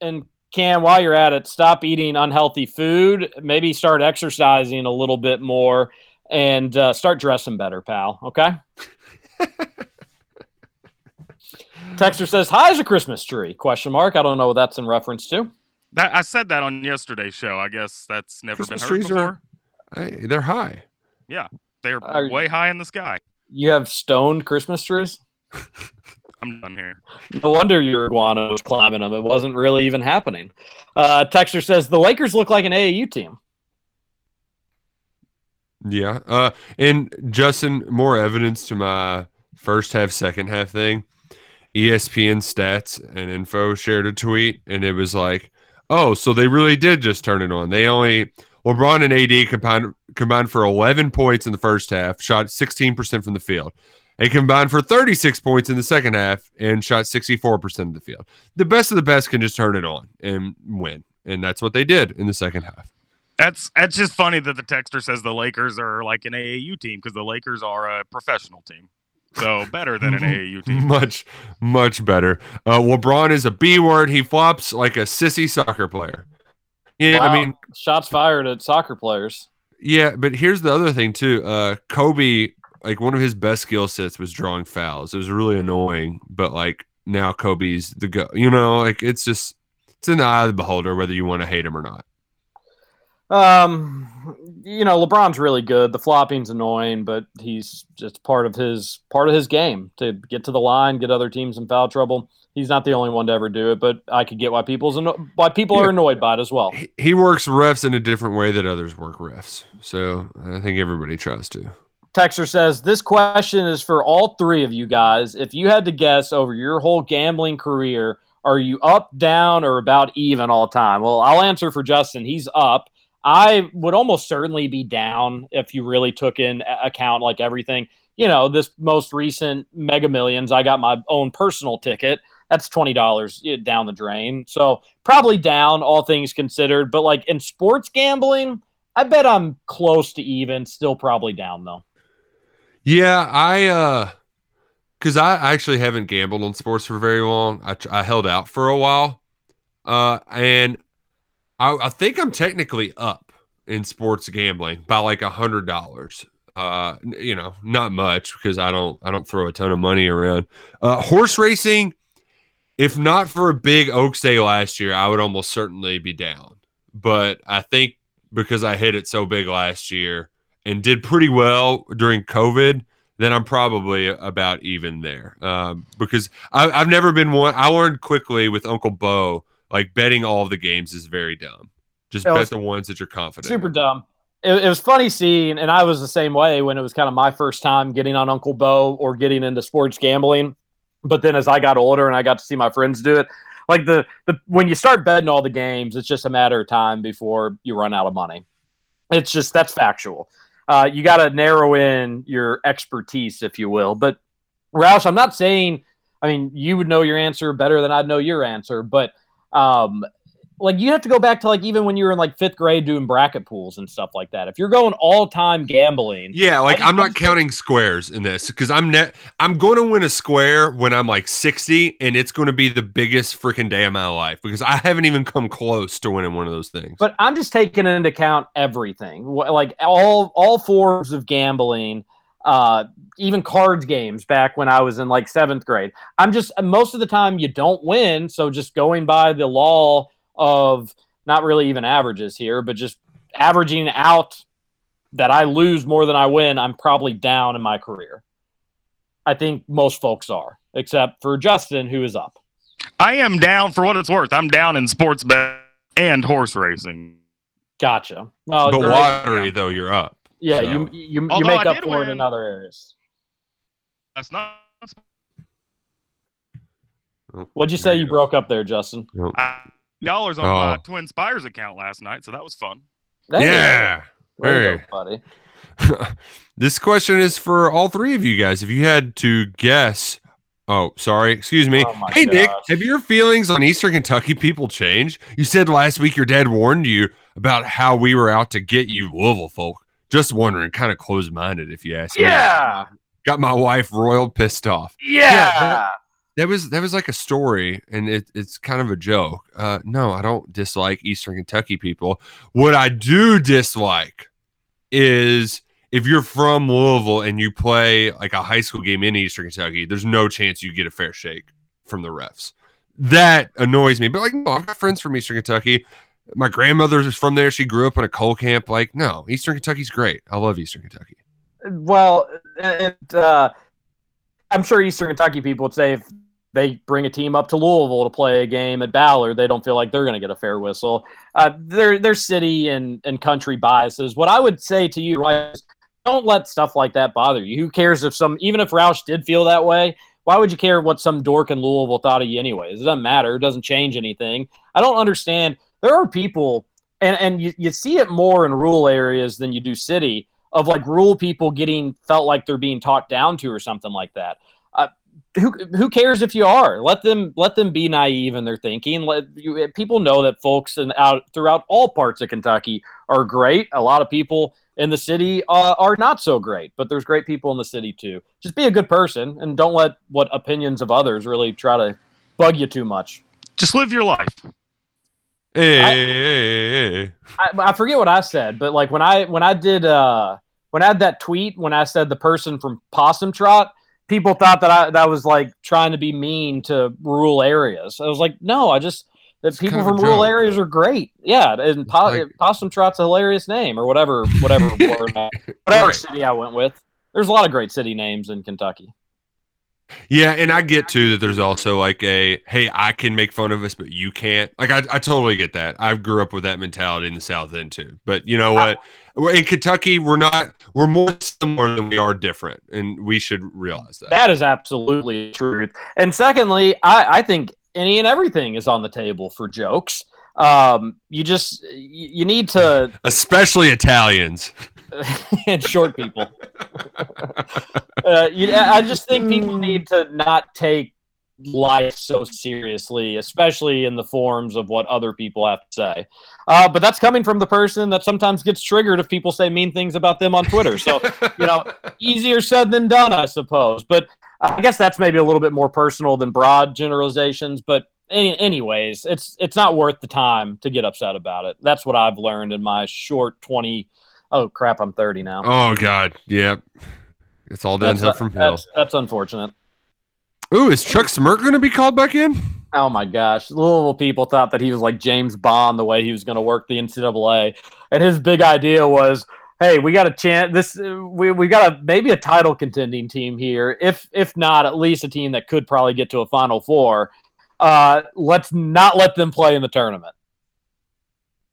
And Cam, while you're at it, stop eating unhealthy food. Maybe start exercising a little bit more, and uh, start dressing better, pal. Okay. Texter says, "Hi, is a Christmas tree?" Question mark. I don't know what that's in reference to. That I said that on yesterday's show. I guess that's never Christmas been heard trees are- before. Hey, they're high. Yeah, they're Are- way high in the sky. You have stoned Christmas trees. I'm done here. No wonder your iguana was climbing them. It wasn't really even happening. Uh, Texter says the Lakers look like an AAU team. Yeah. Uh, and Justin, more evidence to my first half, second half thing. ESPN stats and info shared a tweet, and it was like, oh, so they really did just turn it on. They only LeBron and AD combined combined for 11 points in the first half, shot 16% from the field. They combined for 36 points in the second half and shot 64% of the field. The best of the best can just turn it on and win. And that's what they did in the second half. That's that's just funny that the texter says the Lakers are like an AAU team because the Lakers are a professional team, so better than an AAU team. much much better uh lebron is a b word he flops like a sissy soccer player yeah i mean shots fired at soccer players. yeah but here's the other thing too uh kobe like one of his best skill sets was drawing fouls it was really annoying but like now kobe's the go you know like it's just it's in the eye of the beholder whether you want to hate him or not Um, you know, LeBron's really good. The flopping's annoying, but he's just part of his part of his game to get to the line, get other teams in foul trouble. He's not the only one to ever do it, but I could get why people's anno- why people Yeah. are annoyed by it as well. he, works refs in a different way that others work refs so i think everybody tries to Texter says this question is for all three of you guys. If you had to guess over your whole gambling career, are you up, down, or about even all the time? Well, I'll answer for Justin. He's up. I would almost certainly be down if you really took in account like everything. You know, this most recent Mega Millions, I got my own personal ticket. That's twenty dollars down the drain. So probably down, all things considered. But like in sports gambling, I bet I'm close to even. Still probably down though. Yeah, I uh because I actually haven't gambled on sports for very long. I, I held out for a while, uh, and I, I think I'm technically up in sports gambling by like a hundred dollars. Uh, you know, not much because I don't I don't throw a ton of money around. Uh, horse racing, if not for a big Oaks Day last year, I would almost certainly be down. But I think because I hit it so big last year and did pretty well during COVID, then I'm probably about even there. Um, because I, I've never been one. I learned quickly with Uncle Bo, like betting all the games is very dumb. Just It bet the ones that you're confident. Super dumb. It, it was funny seeing, and I was the same way when it was kind of my first time getting on Uncle Bo or getting into sports gambling. But then as I got older and I got to see my friends do it, like the the when you start betting all the games, it's just a matter of time before you run out of money. It's just that's factual. Uh, you got to narrow in your expertise, if you will. But Roush, I'm not saying. I mean, you would know your answer better than I'd know your answer, but um, like you have to go back to like even when you were in like fifth grade doing bracket pools and stuff like that. If you're going all time gambling, Yeah, like I'm not counting squares in this because I'm net. I'm going to win a square when I'm like 60, and it's going to be the biggest freaking day of my life because I haven't even come close to winning one of those things. but I'm just taking into account everything, like all all forms of gambling, uh, even cards games. Back when I was in like seventh grade, I'm just most of the time you don't win. So just going by the law of not really even averages here, but just averaging out that I lose more than I win, I'm probably down in my career. I think most folks are, except for Justin, who is up. I am down for what it's worth. I'm down in sports bet and horse racing. Gotcha. Well, but you're- watery though, you're up. Yeah, so- you you, you Although make I up did for it in other areas. That's not. What'd you say you broke up there, Justin? Dollars on Oh. my Twin Spires account last night, so that was fun. There you go. Yeah. Way to Very. go, buddy. this question is for all three of you guys. If you had to guess, oh, sorry, excuse me. Oh my hey, Nick, have your feelings on Eastern Kentucky people changed? You said last week your dad warned you about how we were out to get you, Louisville folk. Just wondering, kind of closed minded, if you ask me. Yeah. Got my wife royal pissed off. Yeah. that- That was that was like a story, and it, it's kind of a joke. Uh, no, I don't dislike Eastern Kentucky people. What I do dislike is if you're from Louisville and you play like a high school game in Eastern Kentucky, there's no chance you get a fair shake from the refs. That annoys me. But like, no, I've got friends from Eastern Kentucky. My grandmother is from there. She grew up in a coal camp. Like, no, Eastern Kentucky's great. I love Eastern Kentucky. Well, and uh, I'm sure Eastern Kentucky people would say if they bring a team up to Louisville to play a game at Ballard, they don't feel like they're going to get a fair whistle. Uh, their their city and and country biases. What I would say to you, right, is don't let stuff like that bother you. Who cares if some, even if Roush did feel that way, why would you care what some dork in Louisville thought of you anyways? It doesn't matter. It doesn't change anything. I don't understand. There are people, and, and you, you see it more in rural areas than you do city, of like rural people getting felt like they're being talked down to or something like that. Uh, who who cares if you are? Let them let them be naive in their thinking. Let you, people know that folks and out throughout all parts of Kentucky are great. A lot of people in the city uh, are not so great, but there's great people in the city too. Just be a good person and don't let what opinions of others really try to bug you too much. Just live your life. Hey, I- hey, hey, hey. I, I forget what I said, but like when I when I did uh when I had that tweet when I said the person from Possum Trot, people thought that I that was like trying to be mean to rural areas. I was like, no, I just that It's people from a rural joke. areas are great. Yeah, and po- like- Possum Trot's a hilarious name or whatever whatever whatever city I went with. There's a lot of great city names in Kentucky. Yeah, and I get too that there's also like a hey, I can make fun of us, but you can't. Like I, I totally get that. I grew up with that mentality in the South End too. But you know what? In Kentucky, we're not. We're more similar than we are different, and we should realize that. That is absolutely true. And secondly, I, I think any and everything is on the table for jokes. Um, you just you, need to Especially Italians. and short people. uh, you, I just think people need to not take life so seriously, especially in the forms of what other people have to say. Uh, but that's coming from the person that sometimes gets triggered if people say mean things about them on Twitter. So you know, easier said than done, I suppose. But I guess that's maybe a little bit more personal than broad generalizations, but any, anyways, it's it's not worth the time to get upset about it. That's what I've learned in my short twenty. Oh crap, I'm thirty now. Oh God, yep. It's all that's, downhill from here. that's, that's unfortunate. Ooh, is Chuck Smrt going to be called back in? Oh my gosh, Louisville people thought that he was like James Bond the way he was going to work the NCAA, and his big idea was, "Hey, we got a chance. This we we got a maybe a title contending team here. If if not, at least a team that could probably get to a Final Four. Uh, let's not let them play in the tournament."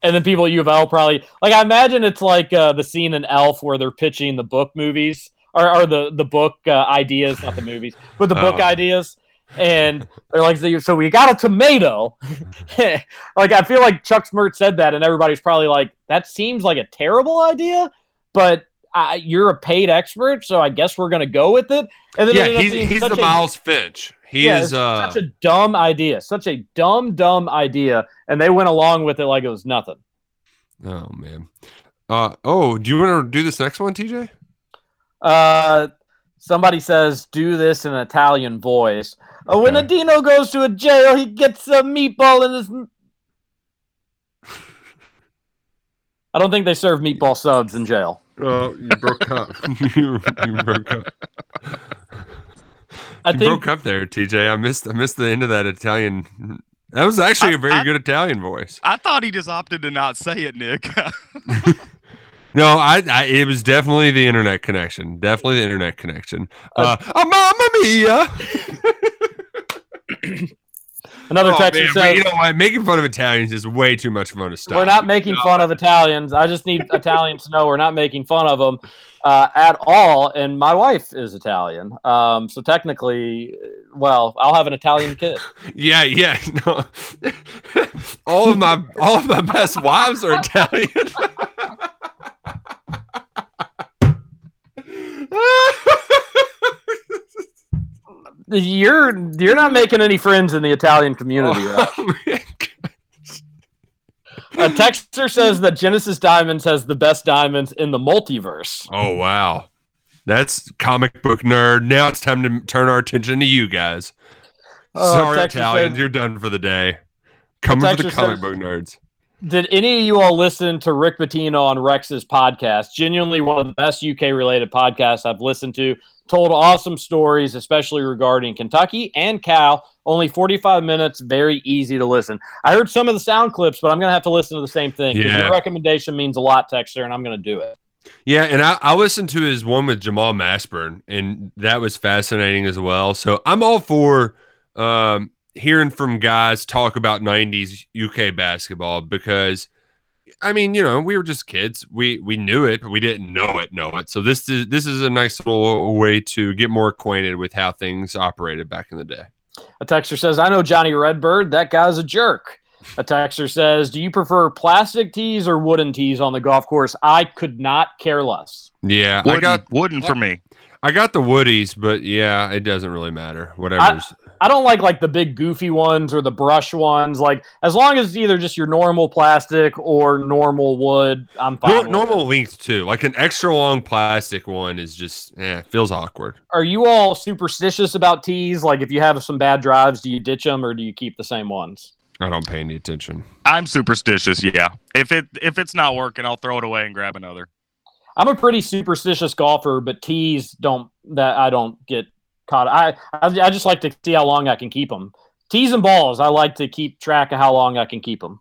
And then people at U of L probably like I imagine it's like uh, the scene in Elf where they're pitching the book movies or, or the the book uh, ideas, not the movies, but the book Oh. ideas. And they're like, so, we got a tomato. like I feel like Chuck Smrt said that, and everybody's probably like, that seems like a terrible idea, but uh, you're a paid expert, so I guess we're gonna go with it. And then Yeah, he's, he's the a- Miles Finch. He yeah, is uh such a dumb idea, such a dumb, dumb idea, and they went along with it like it was nothing. Oh man. Uh oh, do you want to do this next one, TJ? Uh, somebody says, "Do this in an Italian voice." When a Okay. Dino goes to a jail, he gets a meatball in his. I don't think they serve meatball subs in jail. Oh, you broke up. you, you broke up. I You think broke up there, TJ. I missed I missed the end of that Italian. That was actually a I- very I- good Italian voice. I thought he just opted to not say it, Nick. No, I, I it was definitely the internet connection. Definitely the internet connection. Uh, oh, mamma mia! another Oh, texter man, says, you know what? Making fun of Italians is way too much fun to stop. "We're not making fun of Italians. I just need Italians to know we're not making fun of them uh, at all." And my wife is Italian, um, so technically, well, I'll have an Italian kid. Yeah, yeah. No. all of my all of my best wives are Italian. You're you're not making any friends in the Italian community. Oh, man. A texter says that Genesis Diamonds has the best diamonds in the multiverse. Oh wow. That's comic book nerd. Now it's time to turn our attention to you guys. Uh, Sorry, Italians, said- you're done for the day. Coming for the comic says- book nerds. Did any of you all listen to Rick Pitino on Rex's podcast? Genuinely one of the best UK related podcasts I've listened to. Told awesome stories, especially regarding Kentucky and Cal. Only 45 minutes, very easy to listen. I heard some of the sound clips, but I'm going to have to listen to the same thing. Yeah. Your recommendation means a lot, Texter, and I'm going to do it. Yeah, and I, I listened to his one with Jamal Mashburn, and that was fascinating as well. So I'm all for um, hearing from guys talk about 90s UK basketball because, I mean, you know, we were just kids. We we knew it, but we didn't know it, know it. So this is this is a nice little way to get more acquainted with how things operated back in the day. A texter says, I know Johnny Redbird. That guy's a jerk. A texter says, Do you prefer plastic tees or wooden tees on the golf course? I could not care less. Yeah, wooden, I got wooden for me. I got the Woodies, but yeah, it doesn't really matter. Whatever's I don't like like the big goofy ones or the brush ones. Like as long as it's either just your normal plastic or normal wood, I'm fine. Nor- with it. normal length too. Like an extra long plastic one is just eh, feels awkward. Are you all superstitious about tees? Like if you have some bad drives, do you ditch them or do you keep the same ones? I don't pay any attention. I'm superstitious. Yeah. If it if it's not working, I'll throw it away and grab another. I'm a pretty superstitious golfer, but tees don't that I don't get caught. I I, I just like to see how long I can keep them. Tees and balls, I like to keep track of how long I can keep them.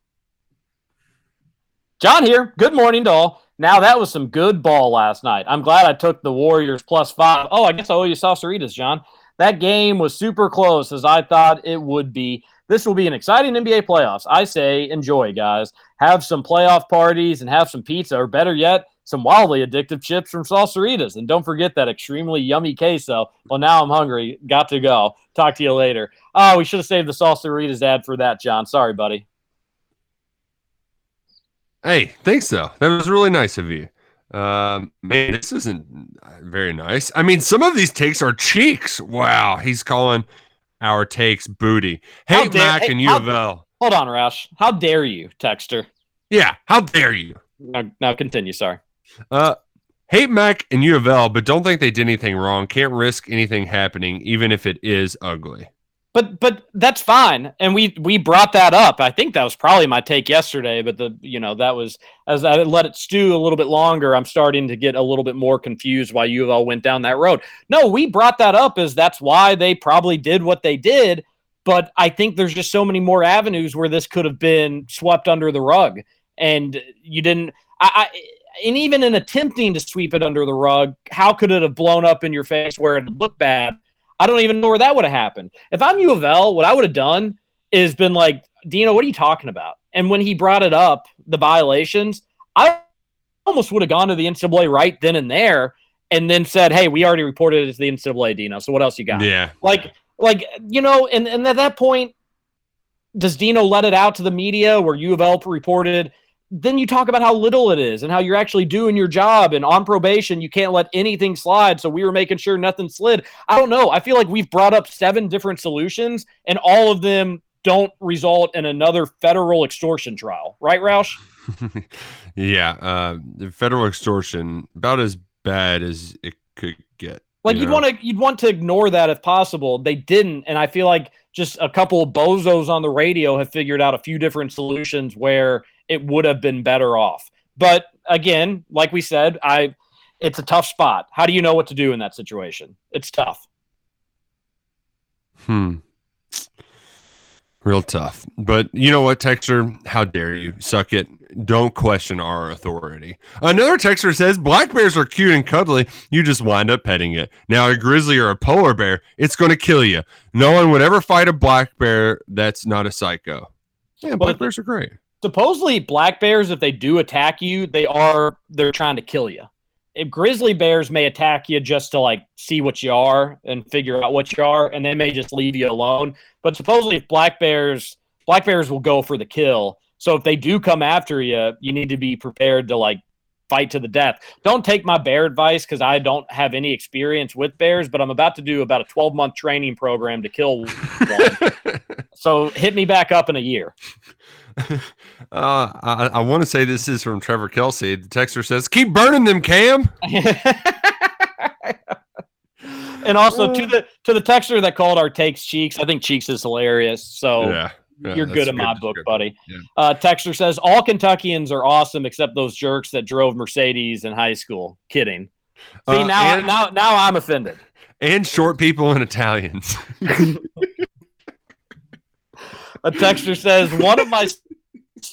John here. Good morning to all. Now that was some good ball last night. I'm glad I took the Warriors plus five. Oh, I guess I owe you Salsaritas, John. That game was super close as I thought it would be. This will be an exciting NBA playoffs. I say enjoy, guys. Have some playoff parties and have some pizza, or better yet, some wildly addictive chips from Salsaritas. And don't forget that extremely yummy queso. Well, now I'm hungry. Got to go. Talk to you later. Oh, we should have saved the Salsaritas ad for that, John. Sorry, buddy. Hey, thanks though. That was really nice of you. Um, man, this isn't very nice. I mean, some of these takes are cheeks. Wow, he's calling our takes booty. Hey, dare- Mack hey, and U of L. Hold on, Roush. How dare you, Texter? Yeah, how dare you? Now, now continue. Sorry. Uh, Hate Mack and U of L, but don't think they did anything wrong. Can't risk anything happening, even if it is ugly. But but that's fine, and we we brought that up. I think that was probably my take yesterday. But the you know that was as I let it stew a little bit longer. I'm starting to get a little bit more confused why U of L went down that road. No, we brought that up as that's why they probably did what they did. But I think there's just so many more avenues where this could have been swept under the rug, and you didn't. I, I and even in attempting to sweep it under the rug, how could it have blown up in your face where it looked bad? I don't even know where that would have happened. If I'm U of L, what I would have done is been like, Dino, what are you talking about? And when he brought it up, the violations, I almost would have gone to the NCAA right then and there and then said, Hey, we already reported it to the NCAA, Dino. So what else you got? Yeah. Like, like, you know, and, and at that point, does Dino let it out to the media where U of L reported then you talk about how little it is and how you're actually doing your job and on probation you can't let anything slide. So we were making sure nothing slid. I don't know. I feel like we've brought up seven different solutions and all of them don't result in another federal extortion trial. Right roush? Yeah, uh, the federal extortion about as bad as it could get. like you you'd want to you'd want to ignore that if possible. They didn't and i feel like just a couple of bozos on the radio have figured out a few different solutions where it would have been better off but again like we said i it's a tough spot how do you know what to do in that situation it's tough Hmm. Real tough. But you know what, Texter? How dare you? Suck it. Don't question our authority. Another Texter says black bears are cute and cuddly. You just wind up petting it. Now, a grizzly or a polar bear, it's going to kill you. No one would ever fight a black bear that's not a psycho. Yeah, black the- bears are great. Supposedly black bears if they do attack you they are they're trying to kill you if grizzly bears may attack you just to like see what you are and figure out what you are and they may just leave you alone. But supposedly if black bears black bears will go for the kill. So if they do come after you you need to be prepared to like fight to the death. Don't take my bear advice because i don't have any experience with bears but i'm about to do about a 12 month training program to kill one. So hit me back up in a year Uh, I, I want to say this is from Trevor Kelsey. The texter says, "Keep burning them, Cam." and also to the to the texter that called our takes cheeks i think cheeks is hilarious so yeah, yeah, you're good in my book buddy Yeah. uh texter says all kentuckians are awesome except those jerks that drove mercedes in high school kidding see Uh, now and- now now i'm offended And short people and Italians. a texter says one of my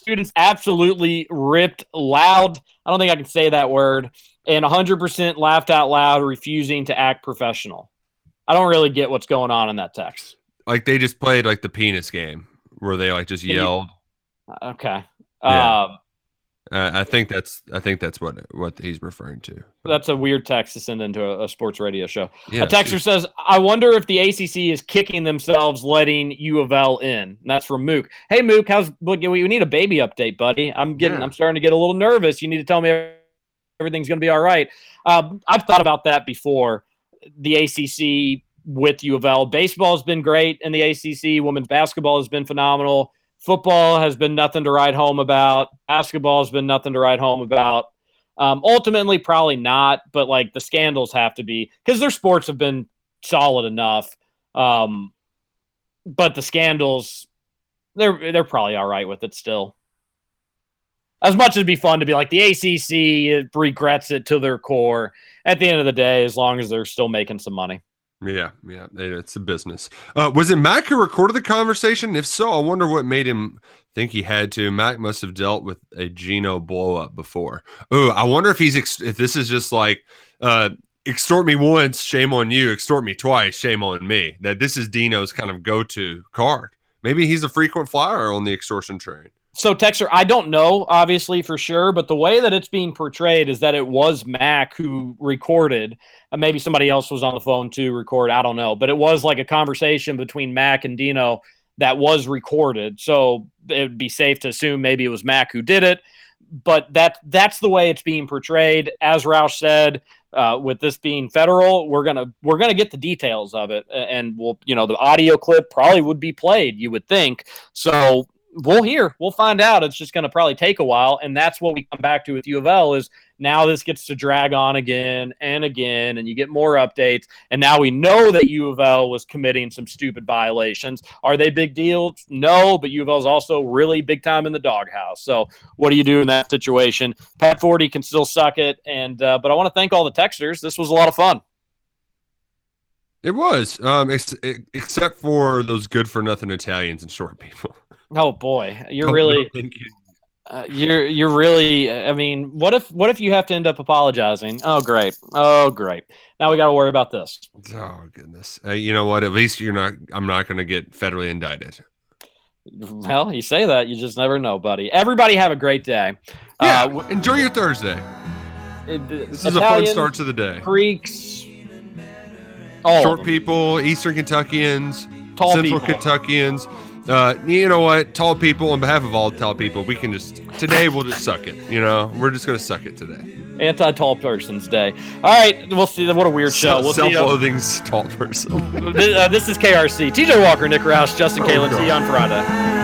students absolutely ripped loud. I don't think i can say that word. And 100% laughed out loud refusing to act professional. I don't really get what's going on in that text. Like they just played like the penis game where they like just yelled. okay. Yeah. um Uh, I think that's I think that's what what he's referring to. That's a weird text to send into a, a sports radio show. Yeah, a texter says, "I wonder if the ACC is kicking themselves letting U of L in." And that's from Mook. Hey Mook, how's look? We need a baby update, buddy. I'm getting, Yeah. I'm starting to get a little nervous. You need to tell me everything's going to be all right. Um, I've thought about that before. The ACC with U of L, baseball has been great in the ACC. Women's basketball has been phenomenal. Football has been nothing to write home about. Basketball has been nothing to write home about. Um, ultimately, probably not, but like the scandals have to be because their sports have been solid enough. Um, but the scandals, they're they're probably all right with it still. As much as it'd be fun to be like the ACC regrets it to their core. At the end of the day, as long as they're still making some money. Yeah, yeah, it's a business. Uh, was it Mack who recorded the conversation? If so, I wonder what made him think he had to. Mack must have dealt with a Dino blow up before. Oh, I wonder if he's ex- if this is just like uh, extort me once, shame on you. Extort me twice, shame on me. That this is Dino's kind of go to card. Maybe he's a frequent flyer on the extortion train. So Texer, I don't know obviously for sure, but the way that it's being portrayed is that it was Mack who recorded. And maybe somebody else was on the phone to record. I don't know, but it was like a conversation between Mack and Dino that was recorded. So it would be safe to assume maybe it was Mack who did it. But that that's the way it's being portrayed. As Roush said, uh, with this being federal, we're gonna we're gonna get the details of it, and we'll you know the audio clip probably would be played. You would think so. We'll hear. We'll find out. It's just going to probably take a while, and that's what we come back to with U of L is Now this gets to drag on again and again, and you get more updates. And now we know that U of L was committing some stupid violations. Are they big deals? No, but U of L is also really big time in the doghouse. So what do you do in that situation? Pat Forde can still suck it, and uh, but I want to thank all the texters. This was a lot of fun. It was, um, ex- ex- except for those good for nothing Italians and short people. Oh boy, you're Don't- really you- Uh, you're you're really. I mean, what if what if you have to end up apologizing? Oh great, oh great. Now we got to worry about this. Oh goodness. Uh, you know what? At least you're not. I'm not going to get federally indicted. Well, you say that, you just never know, buddy. Everybody have a great day. Yeah. Uh, enjoy your Thursday. it- This is a fun start to the day. Greeks, Short people, Eastern Kentuckians, Tall Central people. Kentuckians uh, you know what, tall people, on behalf of all tall people, we can just today we'll just suck it. You know, we're just gonna suck it today. Anti tall person's day. All right, we'll see. What a weird show. We'll uh, Self-loathing tall person. uh, this is KRC. TJ Walker, Nick Roush, Justin oh, Kalen. See you on Friday.